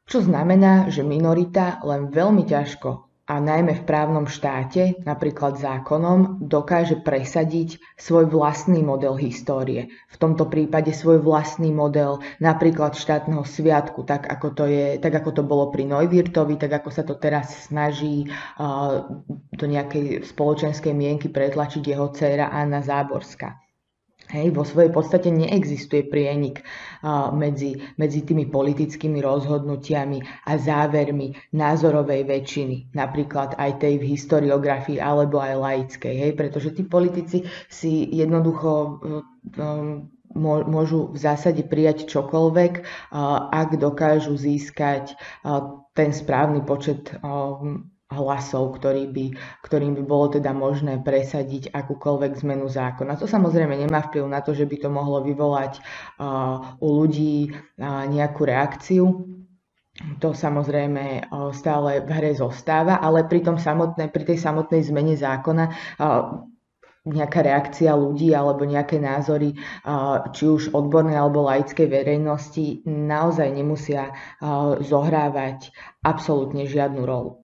čo znamená, že minorita len veľmi ťažko a najmä v právnom štáte, napríklad zákonom, dokáže presadiť svoj vlastný model histórie. V tomto prípade svoj vlastný model napríklad štátneho sviatku, tak ako to, je, tak ako to bolo pri Neuwirtovi, tak ako sa to teraz snaží uh, do nejakej spoločenskej mienky pretlačiť jeho dcéra Anna Záborská. Hej, vo svojej podstate neexistuje prienik medzi, medzi tými politickými rozhodnutiami a závermi názorovej väčšiny, napríklad aj tej v historiografii alebo aj laickej, hej, pretože tí politici si jednoducho um, môžu v zásade prijať čokoľvek, ak dokážu získať ten správny počet hlasov, ktorý by, ktorým by bolo teda možné presadiť akúkoľvek zmenu zákona. To samozrejme nemá vplyv na to, že by to mohlo vyvolať uh, u ľudí uh, nejakú reakciu. To samozrejme uh, stále v hre zostáva, ale pri, tom samotné, pri tej samotnej zmene zákona uh, nejaká reakcia ľudí alebo nejaké názory, či už odbornej alebo laickej verejnosti, naozaj nemusia zohrávať absolútne žiadnu rolu.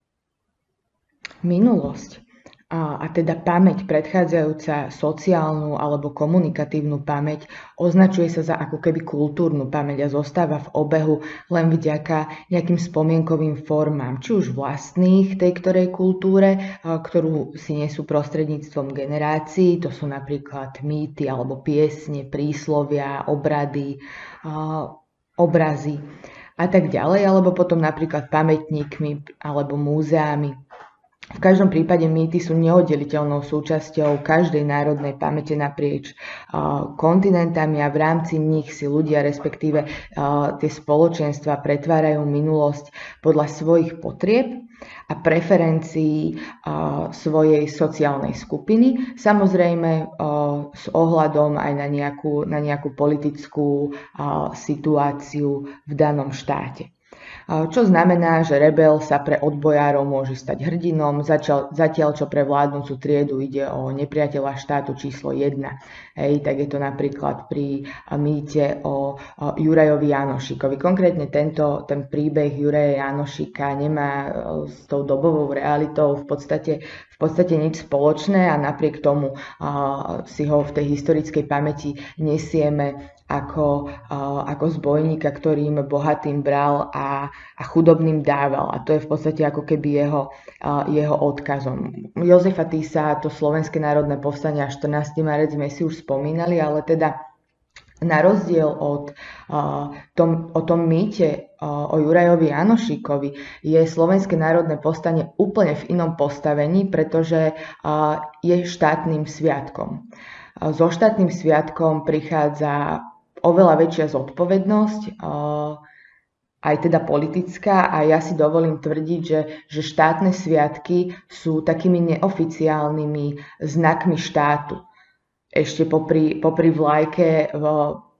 Minulosť a, a teda pamäť predchádzajúca sociálnu alebo komunikatívnu pamäť označuje sa za ako keby kultúrnu pamäť a zostáva v obehu len vďaka nejakým spomienkovým formám, či už vlastných tej ktorej kultúre, ktorú si nesú prostredníctvom generácií, to sú napríklad mýty alebo piesne, príslovia, obrady, obrazy a tak ďalej, alebo potom napríklad pamätníkmi alebo múzeami v každom prípade mýty sú neoddeliteľnou súčasťou každej národnej pamäte naprieč kontinentami a v rámci nich si ľudia, respektíve tie spoločenstva pretvárajú minulosť podľa svojich potrieb a preferencií svojej sociálnej skupiny, samozrejme s ohľadom aj na nejakú, na nejakú politickú situáciu v danom štáte čo znamená, že rebel sa pre odbojárov môže stať hrdinom, zatiaľ čo pre vládnúcu triedu ide o nepriateľa štátu číslo 1. Hej, tak je to napríklad pri mýte o, o Jurajovi Janošikovi. Konkrétne tento, ten príbeh Juraja Janošika nemá e, s tou dobovou realitou v podstate, v podstate nič spoločné a napriek tomu a, si ho v tej historickej pamäti nesieme ako, ako zbojníka, ktorým bohatým bral a, a chudobným dával. A to je v podstate ako keby jeho, jeho odkazom. Jozefa Tisa, to Slovenské národné povstanie a 14. marec sme si už spomínali, ale teda na rozdiel od tom, o tom mýte o Jurajovi Janošikovi je Slovenské národné povstanie úplne v inom postavení, pretože je štátnym sviatkom. So štátnym sviatkom prichádza oveľa väčšia zodpovednosť, aj teda politická a ja si dovolím tvrdiť, že, že štátne sviatky sú takými neoficiálnymi znakmi štátu. Ešte popri, popri vlajke v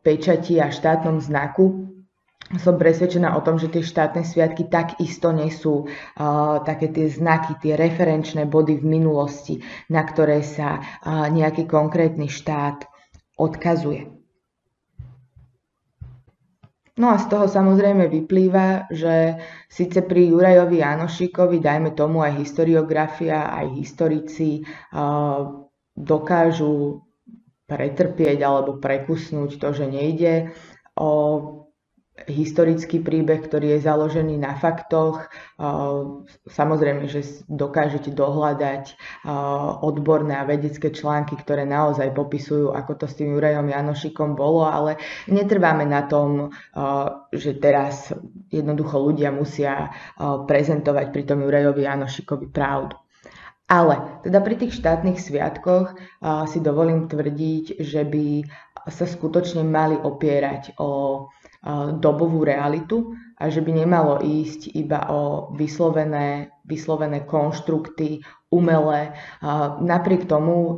pečati a štátnom znaku som presvedčená o tom, že tie štátne sviatky takisto nesú uh, také tie znaky, tie referenčné body v minulosti, na ktoré sa uh, nejaký konkrétny štát odkazuje. No a z toho samozrejme vyplýva, že síce pri Jurajovi Janošikovi, dajme tomu aj historiografia, aj historici dokážu pretrpieť alebo prekusnúť to, že nejde o historický príbeh, ktorý je založený na faktoch. Samozrejme, že dokážete dohľadať odborné a vedecké články, ktoré naozaj popisujú, ako to s tým Jurajom Janošikom bolo, ale netrváme na tom, že teraz jednoducho ľudia musia prezentovať pri tom Jurajovi Janošikovi pravdu. Ale teda pri tých štátnych sviatkoch si dovolím tvrdiť, že by sa skutočne mali opierať o dobovú realitu a že by nemalo ísť iba o vyslovené, vyslovené konštrukty, umelé. Napriek tomu e,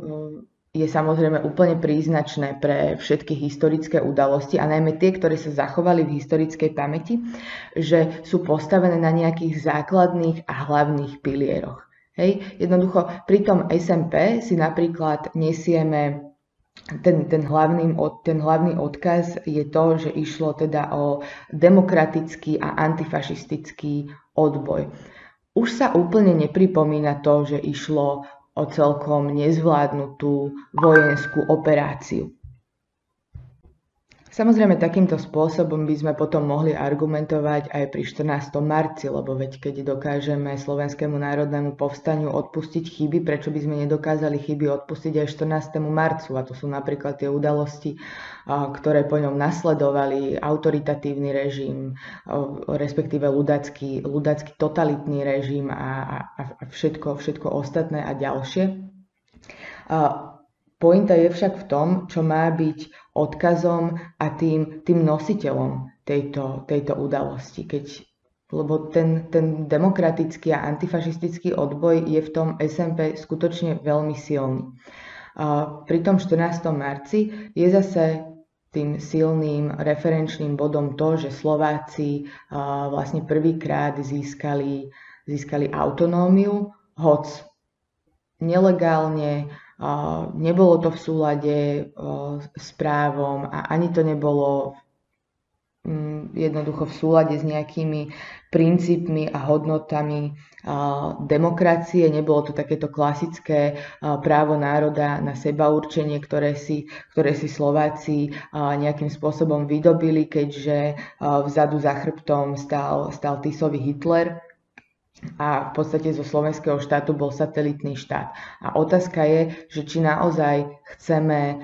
je samozrejme úplne príznačné pre všetky historické udalosti a najmä tie, ktoré sa zachovali v historickej pamäti, že sú postavené na nejakých základných a hlavných pilieroch. Hej. Jednoducho pri tom SMP si napríklad nesieme ten, ten, hlavný, ten hlavný odkaz je to, že išlo teda o demokratický a antifašistický odboj. Už sa úplne nepripomína to, že išlo o celkom nezvládnutú vojenskú operáciu. Samozrejme, takýmto spôsobom by sme potom mohli argumentovať aj pri 14. marci, lebo veď keď dokážeme Slovenskému národnému povstaniu odpustiť chyby, prečo by sme nedokázali chyby odpustiť aj 14. marcu? A to sú napríklad tie udalosti, ktoré po ňom nasledovali, autoritatívny režim, respektíve ľudacký, ľudacký totalitný režim a, a, všetko, všetko ostatné a ďalšie. Pointa je však v tom, čo má byť odkazom a tým, tým nositeľom tejto, tejto udalosti. Keď, lebo ten, ten demokratický a antifašistický odboj je v tom SMP skutočne veľmi silný. A pri tom 14. marci je zase tým silným referenčným bodom to, že Slováci vlastne prvýkrát získali, získali autonómiu, hoc nelegálne, nebolo to v súlade s právom a ani to nebolo mm, jednoducho v súlade s nejakými princípmi a hodnotami demokracie. Nebolo to takéto klasické právo národa na seba určenie, ktoré si, ktoré si Slováci nejakým spôsobom vydobili, keďže vzadu za chrbtom stal, stal Tisovi Hitler a v podstate zo slovenského štátu bol satelitný štát. A otázka je, že či naozaj chceme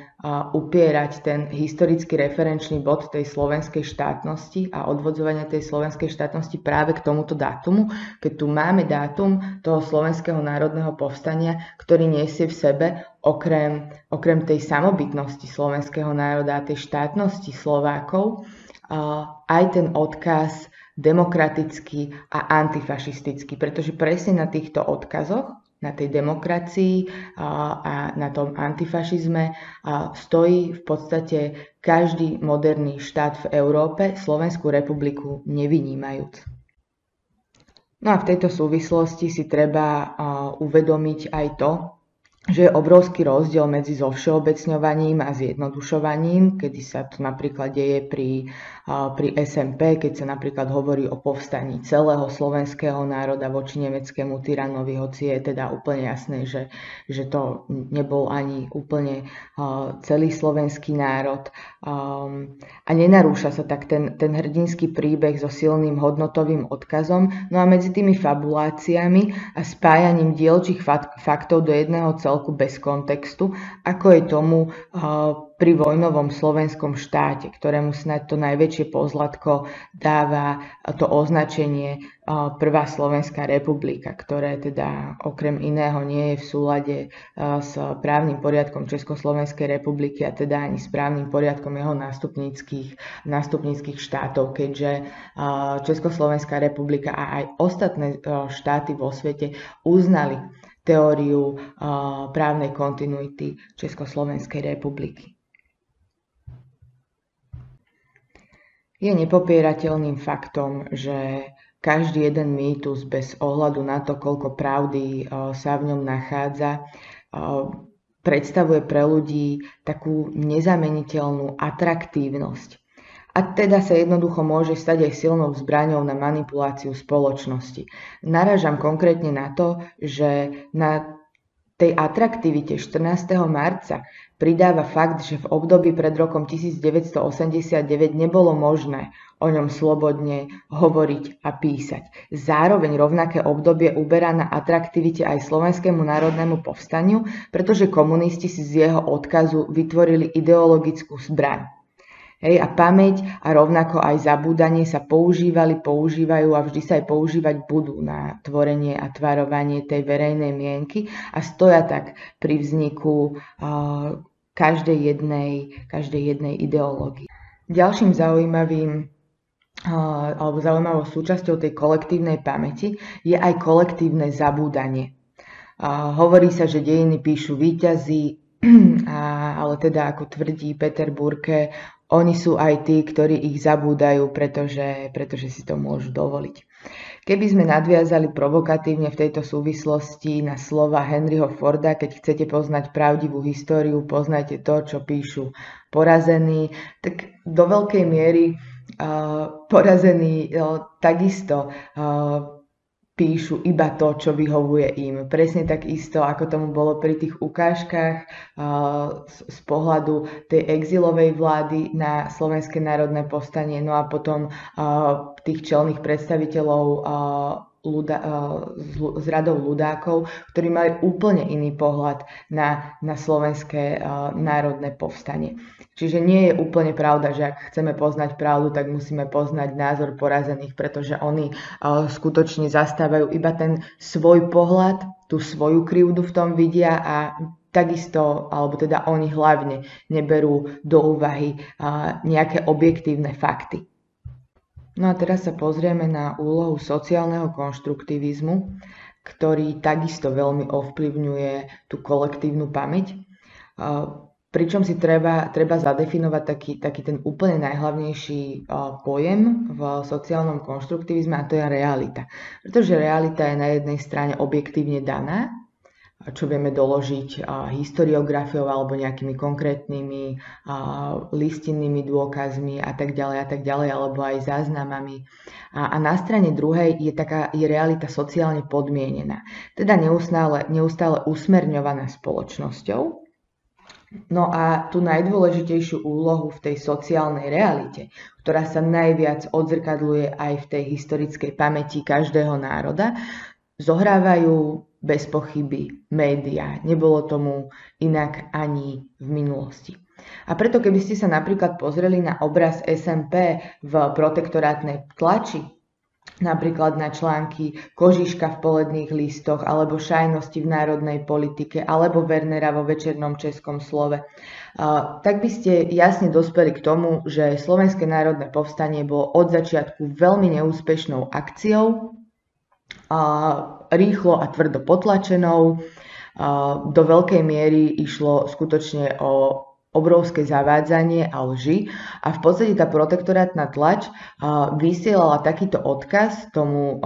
upierať ten historický referenčný bod tej slovenskej štátnosti a odvodzovania tej slovenskej štátnosti práve k tomuto dátumu, keď tu máme dátum toho slovenského národného povstania, ktorý nesie v sebe okrem, okrem tej samobytnosti slovenského národa a tej štátnosti Slovákov aj ten odkaz demokratický a antifašistický, pretože presne na týchto odkazoch, na tej demokracii a na tom antifašizme stojí v podstate každý moderný štát v Európe, Slovenskú republiku nevynímajúc. No a v tejto súvislosti si treba uvedomiť aj to, že je obrovský rozdiel medzi zovšeobecňovaním a zjednodušovaním, kedy sa to napríklad deje pri, pri SMP, keď sa napríklad hovorí o povstaní celého slovenského národa voči nemeckému tyranovi, hoci je teda úplne jasné, že, že to nebol ani úplne celý slovenský národ. A nenarúša sa tak ten, ten hrdinský príbeh so silným hodnotovým odkazom. No a medzi tými fabuláciami a spájaním dielčích faktov do jedného celku bez kontextu, ako je tomu pri vojnovom slovenskom štáte, ktorému snad to najväčšie pozlatko dáva to označenie Prvá Slovenská republika, ktoré teda okrem iného nie je v súlade s právnym poriadkom Československej republiky a teda ani s právnym poriadkom jeho nástupníckých, nástupníckých štátov, keďže Československá republika a aj ostatné štáty vo svete uznali teóriu právnej kontinuity Československej republiky. Je nepopierateľným faktom, že každý jeden mýtus bez ohľadu na to, koľko pravdy sa v ňom nachádza, predstavuje pre ľudí takú nezameniteľnú atraktívnosť a teda sa jednoducho môže stať aj silnou zbraňou na manipuláciu spoločnosti. Naražam konkrétne na to, že na tej atraktivite 14. marca pridáva fakt, že v období pred rokom 1989 nebolo možné o ňom slobodne hovoriť a písať. Zároveň rovnaké obdobie uberá na atraktivite aj Slovenskému národnému povstaniu, pretože komunisti si z jeho odkazu vytvorili ideologickú zbraň. Hej, a pamäť a rovnako aj zabúdanie sa používali, používajú a vždy sa aj používať budú na tvorenie a tvarovanie tej verejnej mienky a stoja tak pri vzniku uh, každej, jednej, každej jednej ideológie. Ďalším zaujímavým uh, alebo zaujímavou súčasťou tej kolektívnej pamäti je aj kolektívne zabúdanie. Uh, hovorí sa, že dejiny píšu výťazí, ale teda ako tvrdí Peter Burke, oni sú aj tí, ktorí ich zabúdajú, pretože, pretože si to môžu dovoliť. Keby sme nadviazali provokatívne v tejto súvislosti na slova Henryho Forda, keď chcete poznať pravdivú históriu, poznajte to, čo píšu porazení, tak do veľkej miery uh, porazení uh, takisto uh, píšu iba to, čo vyhovuje im. Presne tak isto, ako tomu bolo pri tých ukážkach z pohľadu tej exilovej vlády na Slovenské národné povstanie, no a potom tých čelných predstaviteľov ľuda, z radov ľudákov, ktorí mali úplne iný pohľad na, na slovenské národné povstanie. Čiže nie je úplne pravda, že ak chceme poznať pravdu, tak musíme poznať názor porazených, pretože oni uh, skutočne zastávajú iba ten svoj pohľad, tú svoju krivdu v tom vidia a takisto, alebo teda oni hlavne neberú do úvahy nejaké objektívne fakty. No a teraz sa pozrieme na úlohu sociálneho konštruktivizmu, ktorý takisto veľmi ovplyvňuje tú kolektívnu pamäť. Pričom si treba, treba zadefinovať taký, taký ten úplne najhlavnejší pojem v sociálnom konštruktivizme a to je realita. Pretože realita je na jednej strane objektívne daná, čo vieme doložiť historiografiou alebo nejakými konkrétnymi listinnými dôkazmi a tak ďalej a tak ďalej, alebo aj záznamami. A, na strane druhej je, taká, je realita sociálne podmienená, teda neustále, neustále usmerňovaná spoločnosťou, No a tú najdôležitejšiu úlohu v tej sociálnej realite, ktorá sa najviac odzrkadluje aj v tej historickej pamäti každého národa, zohrávajú bez pochyby médiá. Nebolo tomu inak ani v minulosti. A preto, keby ste sa napríklad pozreli na obraz SMP v protektorátnej tlači, napríklad na články Kožiška v poledných listoch alebo Šajnosti v národnej politike alebo Wernera vo večernom českom slove, tak by ste jasne dospeli k tomu, že Slovenské národné povstanie bolo od začiatku veľmi neúspešnou akciou, rýchlo a tvrdo potlačenou. Do veľkej miery išlo skutočne o obrovské zavádzanie a lži a v podstate tá protektorátna tlač vysielala takýto odkaz tomu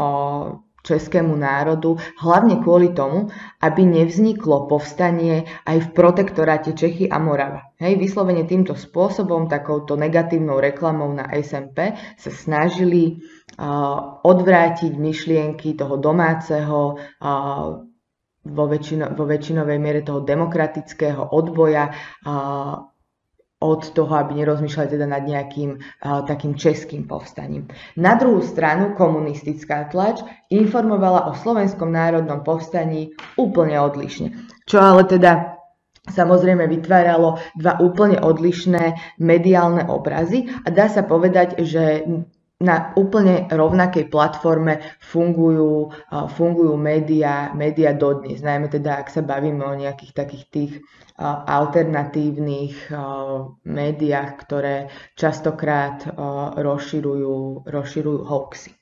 českému národu, hlavne kvôli tomu, aby nevzniklo povstanie aj v protektoráte Čechy a Morava. Hej, vyslovene týmto spôsobom, takouto negatívnou reklamou na SMP sa snažili uh, odvrátiť myšlienky toho domáceho uh, vo, väčšino, vo väčšinovej miere toho demokratického odboja a od toho, aby nerozmýšľali teda nad nejakým a, takým českým povstaním. Na druhú stranu komunistická tlač informovala o slovenskom národnom povstaní úplne odlišne. Čo ale teda samozrejme vytváralo dva úplne odlišné mediálne obrazy a dá sa povedať, že na úplne rovnakej platforme fungujú, fungujú médiá, médiá dodnes. Najmä teda, ak sa bavíme o nejakých takých tých alternatívnych médiách, ktoré častokrát rozširujú, rozširujú hoaxy.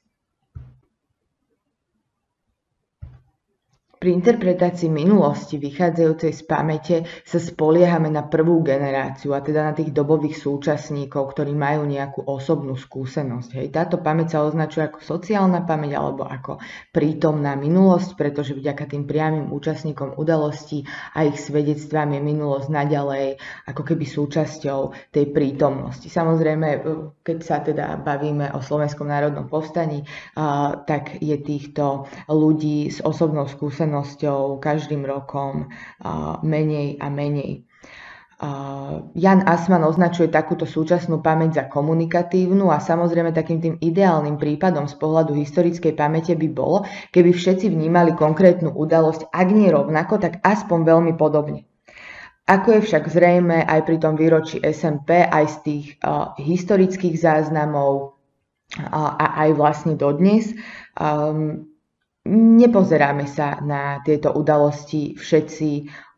Pri interpretácii minulosti vychádzajúcej z pamäte sa spoliehame na prvú generáciu, a teda na tých dobových súčasníkov, ktorí majú nejakú osobnú skúsenosť. Hej. Táto pamäť sa označuje ako sociálna pamäť alebo ako prítomná minulosť, pretože vďaka tým priamým účastníkom udalostí a ich svedectvám je minulosť naďalej ako keby súčasťou tej prítomnosti. Samozrejme, keď sa teda bavíme o Slovenskom národnom povstaní, tak je týchto ľudí s osobnou skúsenosťou skúsenosťou, každým rokom menej a menej. Jan Asman označuje takúto súčasnú pamäť za komunikatívnu a samozrejme takým tým ideálnym prípadom z pohľadu historickej pamäte by bolo, keby všetci vnímali konkrétnu udalosť, ak nie rovnako, tak aspoň veľmi podobne. Ako je však zrejme aj pri tom výročí SMP, aj z tých uh, historických záznamov uh, a aj vlastne dodnes, um, nepozeráme sa na tieto udalosti všetci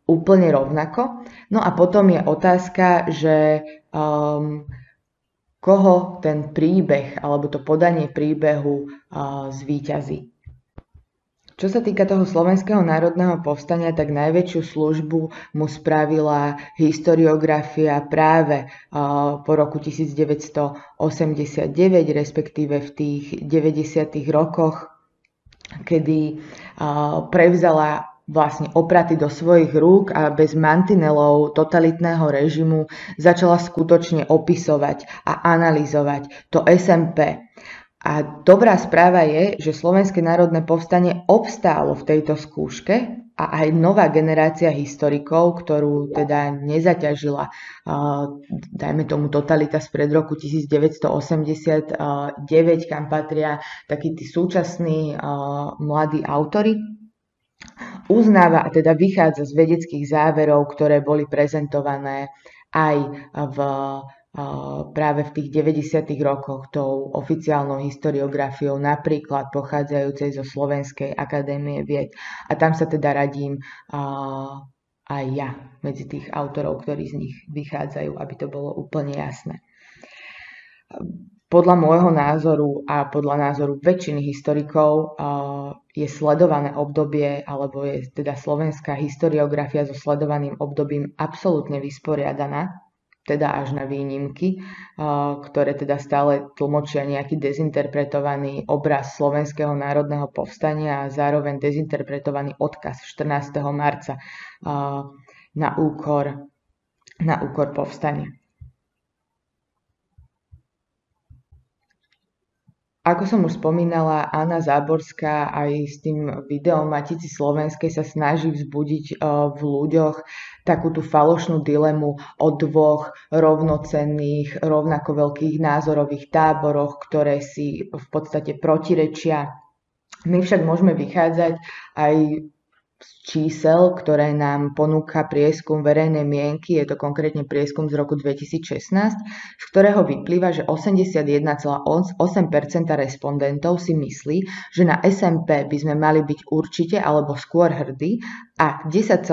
úplne rovnako. No a potom je otázka, že um, koho ten príbeh alebo to podanie príbehu uh, zvíťazí. Čo sa týka toho slovenského národného povstania, tak najväčšiu službu mu spravila historiografia práve uh, po roku 1989, respektíve v tých 90. rokoch, kedy prevzala vlastne opraty do svojich rúk a bez mantinelov totalitného režimu začala skutočne opisovať a analyzovať to SMP. A dobrá správa je, že Slovenské národné povstanie obstálo v tejto skúške a aj nová generácia historikov, ktorú teda nezaťažila, dajme tomu totalita spred roku 1989, kam patria takí tí súčasní mladí autory, uznáva a teda vychádza z vedeckých záverov, ktoré boli prezentované aj v práve v tých 90. rokoch tou oficiálnou historiografiou, napríklad pochádzajúcej zo Slovenskej akadémie vied. A tam sa teda radím aj ja medzi tých autorov, ktorí z nich vychádzajú, aby to bolo úplne jasné. Podľa môjho názoru a podľa názoru väčšiny historikov je sledované obdobie, alebo je teda slovenská historiografia so sledovaným obdobím absolútne vysporiadaná, teda až na výnimky, ktoré teda stále tlmočia nejaký dezinterpretovaný obraz Slovenského národného povstania a zároveň dezinterpretovaný odkaz 14. marca na úkor, na úkor povstania. Ako som už spomínala, Anna Záborská aj s tým videom Matici Slovenskej sa snaží vzbudiť v ľuďoch takú tú falošnú dilemu o dvoch rovnocenných, rovnako veľkých názorových táboroch, ktoré si v podstate protirečia. My však môžeme vychádzať aj čísel, ktoré nám ponúka prieskum verejnej mienky, je to konkrétne prieskum z roku 2016, z ktorého vyplýva, že 81,8% respondentov si myslí, že na SMP by sme mali byť určite alebo skôr hrdí a 10,5%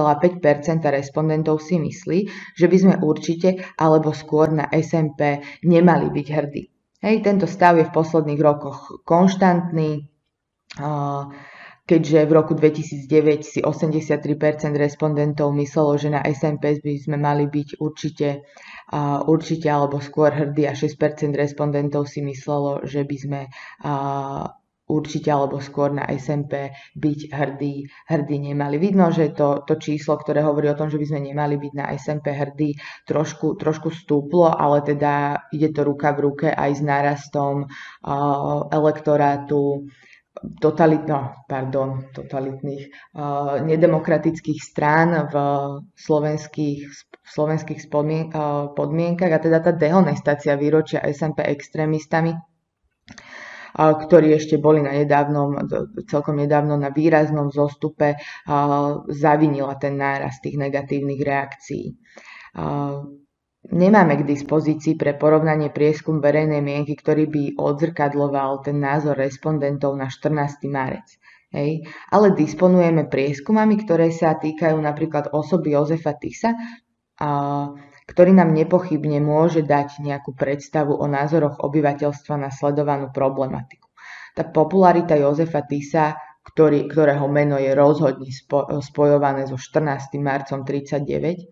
respondentov si myslí, že by sme určite alebo skôr na SMP nemali byť hrdí. Hej, tento stav je v posledných rokoch konštantný. Uh, keďže v roku 2009 si 83% respondentov myslelo, že na SMP by sme mali byť určite, uh, určite alebo skôr hrdí a 6% respondentov si myslelo, že by sme uh, určite alebo skôr na SMP byť hrdí, hrdí nemali. Vidno, že to, to číslo, ktoré hovorí o tom, že by sme nemali byť na SMP hrdí, trošku, trošku stúplo, ale teda ide to ruka v ruke aj s nárastom uh, elektorátu totalit, no, pardon, totalitných, uh, nedemokratických strán v slovenských, v slovenských spodmien, uh, podmienkach a teda tá dehonestácia výročia SMP extrémistami, uh, ktorí ešte boli na nedávnom, celkom nedávno na výraznom zostupe, zavinila ten náraz tých negatívnych reakcií. Nemáme k dispozícii pre porovnanie prieskum verejnej mienky, ktorý by odzrkadloval ten názor respondentov na 14. marec. Hej. Ale disponujeme prieskumami, ktoré sa týkajú napríklad osoby Jozefa Tisa, a, ktorý nám nepochybne môže dať nejakú predstavu o názoroch obyvateľstva na sledovanú problematiku. Tá popularita Jozefa Tisa, ktorý, ktorého meno je rozhodne spo, spojované so 14. marcom 39,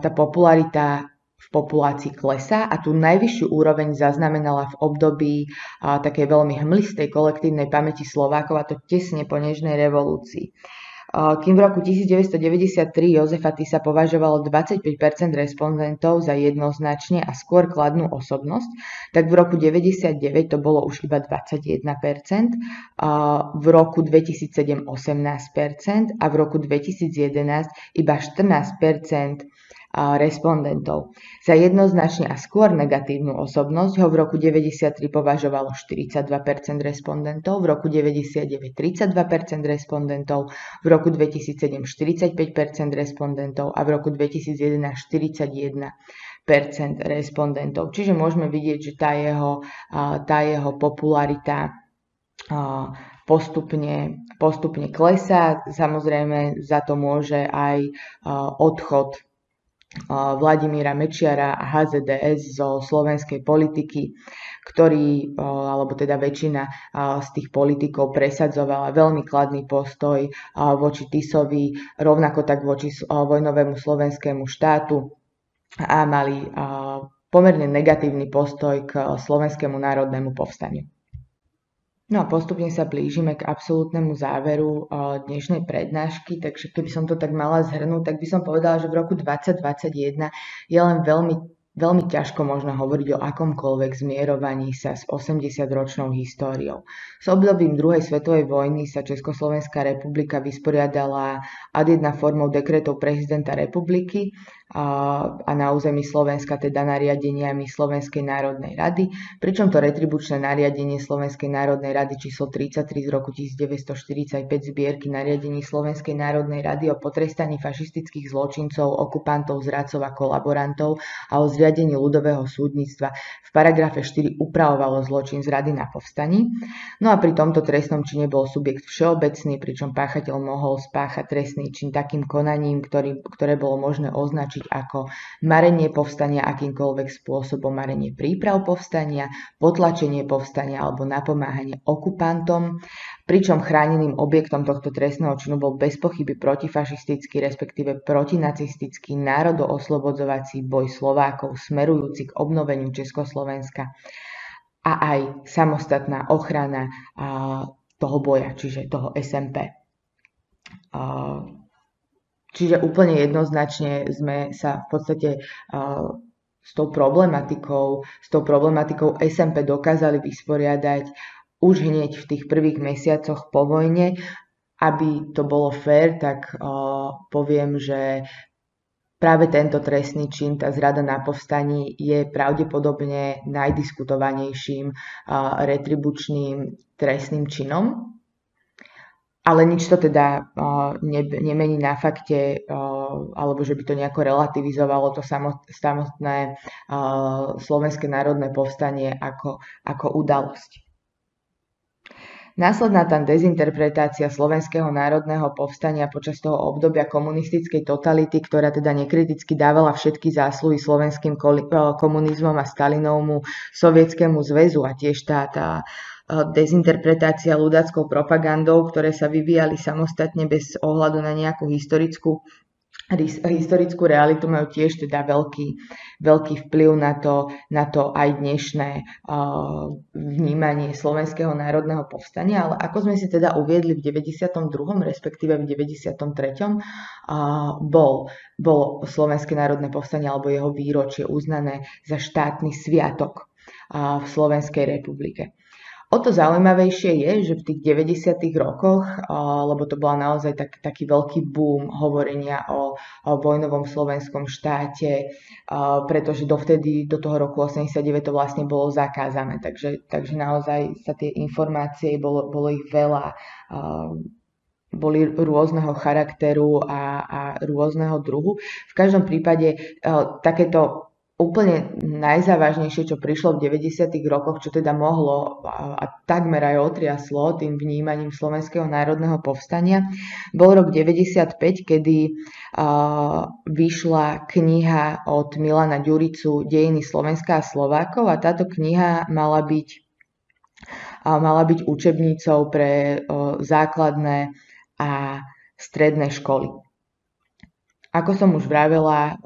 tá popularita v populácii klesá a tú najvyššiu úroveň zaznamenala v období takej veľmi hmlistej kolektívnej pamäti Slovákov a to tesne po nežnej revolúcii. kým v roku 1993 Jozefa Tisa považovalo 25% respondentov za jednoznačne a skôr kladnú osobnosť, tak v roku 99 to bolo už iba 21%, v roku 2007 18% a v roku 2011 iba 14% respondentov. Za jednoznačne a skôr negatívnu osobnosť ho v roku 93 považovalo 42% respondentov, v roku 99 32% respondentov, v roku 2007 45% respondentov a v roku 2011 41% respondentov. Čiže môžeme vidieť, že tá jeho, tá jeho popularita postupne, postupne klesá. Samozrejme za to môže aj odchod Vladimíra Mečiara a HZDS zo slovenskej politiky, ktorý, alebo teda väčšina z tých politikov presadzovala veľmi kladný postoj voči Tisovi, rovnako tak voči vojnovému slovenskému štátu a mali pomerne negatívny postoj k slovenskému národnému povstaniu. No a postupne sa blížime k absolútnemu záveru dnešnej prednášky, takže keby som to tak mala zhrnúť, tak by som povedala, že v roku 2021 je len veľmi Veľmi ťažko možno hovoriť o akomkoľvek zmierovaní sa s 80-ročnou históriou. S obdobím druhej svetovej vojny sa Československá republika vysporiadala ad jedna formou dekretov prezidenta republiky a na území Slovenska teda nariadeniami Slovenskej národnej rady, pričom to retribučné nariadenie Slovenskej národnej rady číslo 33 z roku 1945 zbierky nariadení Slovenskej národnej rady o potrestaní fašistických zločincov, okupantov, zradcov a kolaborantov a o zriadení ľudového súdnictva v paragrafe 4 upravovalo zločin zrady na povstaní. No a pri tomto trestnom čine bol subjekt všeobecný, pričom páchateľ mohol spáchať trestný čin takým konaním, ktorý, ktoré bolo možné označiť označiť ako marenie povstania akýmkoľvek spôsobom, marenie príprav povstania, potlačenie povstania alebo napomáhanie okupantom, pričom chráneným objektom tohto trestného činu bol bez pochyby protifašistický, respektíve protinacistický národooslobodovací boj Slovákov smerujúci k obnoveniu Československa a aj samostatná ochrana toho boja, čiže toho SMP. Čiže úplne jednoznačne sme sa v podstate s tou problematikou, s tou problematikou SMP dokázali vysporiadať už hneď v tých prvých mesiacoch po vojne. Aby to bolo fér, tak poviem, že práve tento trestný čin, tá zrada na povstaní, je pravdepodobne najdiskutovanejším retribučným trestným činom ale nič to teda ne, nemení na fakte, alebo že by to nejako relativizovalo to samotné Slovenské národné povstanie ako, ako udalosť. Následná tam dezinterpretácia slovenského národného povstania počas toho obdobia komunistickej totality, ktorá teda nekriticky dávala všetky zásluhy slovenským komunizmom a Stalinovmu sovietskému zväzu a tiež tá, tá dezinterpretácia ľudáckou propagandou, ktoré sa vyvíjali samostatne bez ohľadu na nejakú historickú historickú realitu majú tiež teda veľký, veľký vplyv na to, na to aj dnešné uh, vnímanie slovenského národného povstania, ale ako sme si teda uviedli v 92. respektíve v 93. Uh, bol, bol Slovenské národné povstanie alebo jeho výročie uznané za štátny sviatok v Slovenskej republike. O to zaujímavejšie je, že v tých 90. rokoch, lebo to bola naozaj tak, taký veľký boom hovorenia o, o vojnovom slovenskom štáte, pretože dovtedy, do toho roku 89 to vlastne bolo zakázané, takže, takže naozaj sa tie informácie, bolo, bolo ich veľa, boli rôzneho charakteru a, a rôzneho druhu. V každom prípade takéto úplne najzávažnejšie, čo prišlo v 90. rokoch, čo teda mohlo a, takmer aj otriaslo tým vnímaním Slovenského národného povstania, bol rok 95, kedy uh, vyšla kniha od Milana Ďuricu Dejiny Slovenska a Slovákov a táto kniha mala byť, uh, mala byť učebnicou pre uh, základné a stredné školy. Ako som už vravela,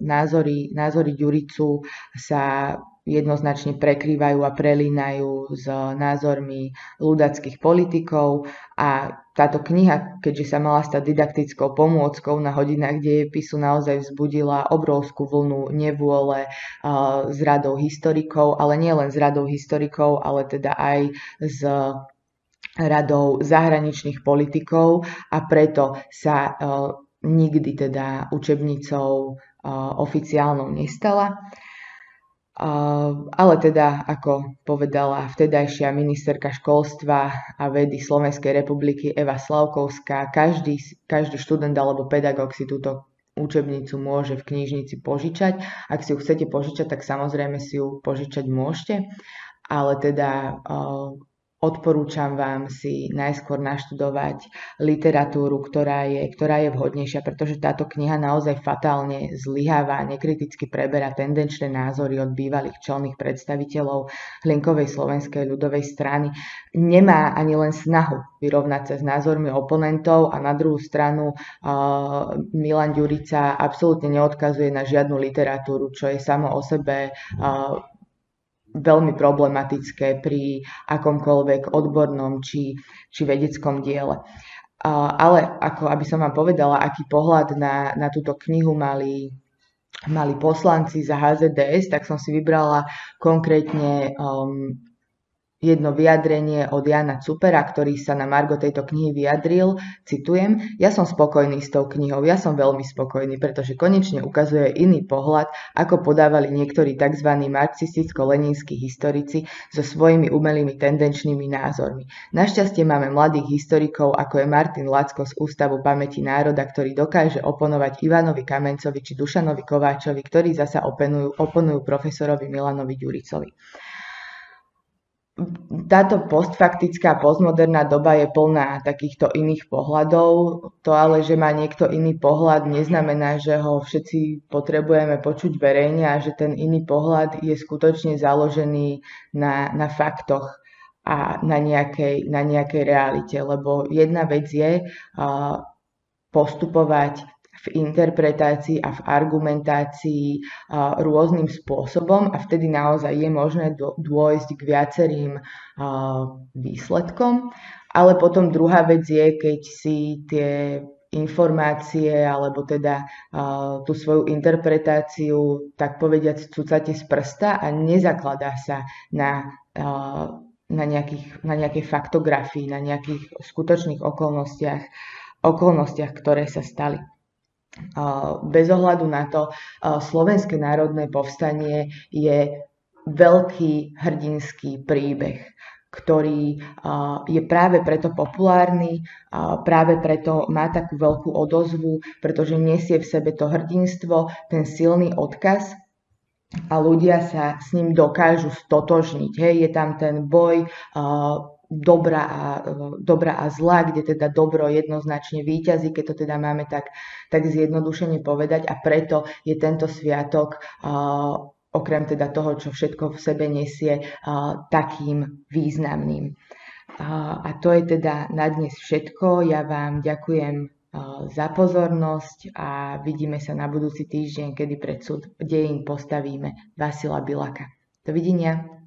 názory, názory Ďuricu sa jednoznačne prekrývajú a prelínajú s názormi ľudackých politikov a táto kniha, keďže sa mala stať didaktickou pomôckou na hodinách dejepisu, naozaj vzbudila obrovskú vlnu nevôle s radou historikov, ale nie len s radou historikov, ale teda aj s radou zahraničných politikov a preto sa uh, nikdy teda učebnicou oficiálnou nestala. Ale teda, ako povedala vtedajšia ministerka školstva a vedy Slovenskej republiky Eva Slavkovská, každý, každý študent alebo pedagóg si túto učebnicu môže v knižnici požičať. Ak si ju chcete požičať, tak samozrejme si ju požičať môžete, ale teda Odporúčam vám si najskôr naštudovať literatúru, ktorá je, ktorá je vhodnejšia, pretože táto kniha naozaj fatálne zlyháva, nekriticky preberá tendenčné názory od bývalých čelných predstaviteľov Hlinkovej slovenskej ľudovej strany. Nemá ani len snahu vyrovnať sa s názormi oponentov a na druhú stranu uh, Milan Ďurica absolútne neodkazuje na žiadnu literatúru, čo je samo o sebe uh, veľmi problematické pri akomkoľvek odbornom či, či vedeckom diele. Ale ako aby som vám povedala, aký pohľad na, na túto knihu mali, mali poslanci za HZDS, tak som si vybrala konkrétne um, jedno vyjadrenie od Jana Cupera, ktorý sa na Margo tejto knihy vyjadril, citujem, ja som spokojný s tou knihou, ja som veľmi spokojný, pretože konečne ukazuje iný pohľad, ako podávali niektorí tzv. marxisticko-leninskí historici so svojimi umelými tendenčnými názormi. Našťastie máme mladých historikov, ako je Martin Lacko z Ústavu pamäti národa, ktorý dokáže oponovať Ivanovi Kamencovi či Dušanovi Kováčovi, ktorí zasa oponujú, oponujú profesorovi Milanovi Ďuricovi táto postfaktická, postmoderná doba je plná takýchto iných pohľadov. To ale, že má niekto iný pohľad, neznamená, že ho všetci potrebujeme počuť verejne a že ten iný pohľad je skutočne založený na, na faktoch a na nejakej, na nejakej realite. Lebo jedna vec je uh, postupovať v interpretácii a v argumentácii rôznym spôsobom a vtedy naozaj je možné dôjsť k viacerým výsledkom. Ale potom druhá vec je, keď si tie informácie alebo teda uh, tú svoju interpretáciu tak povediať cucate z prsta a nezakladá sa na, uh, na, nejakých, na nejakej faktografii, na nejakých skutočných okolnostiach, okolnostiach, ktoré sa stali bez ohľadu na to, Slovenské národné povstanie je veľký hrdinský príbeh, ktorý je práve preto populárny, práve preto má takú veľkú odozvu, pretože nesie v sebe to hrdinstvo, ten silný odkaz a ľudia sa s ním dokážu stotožniť. Hej, je tam ten boj dobra a, dobra a zla, kde teda dobro jednoznačne výťazí, keď to teda máme tak, tak zjednodušene povedať a preto je tento sviatok uh, okrem teda toho, čo všetko v sebe nesie, uh, takým významným. A to je teda na dnes všetko. Ja vám ďakujem za pozornosť a vidíme sa na budúci týždeň, kedy pred súd dejín postavíme Vasila Bilaka. Dovidenia.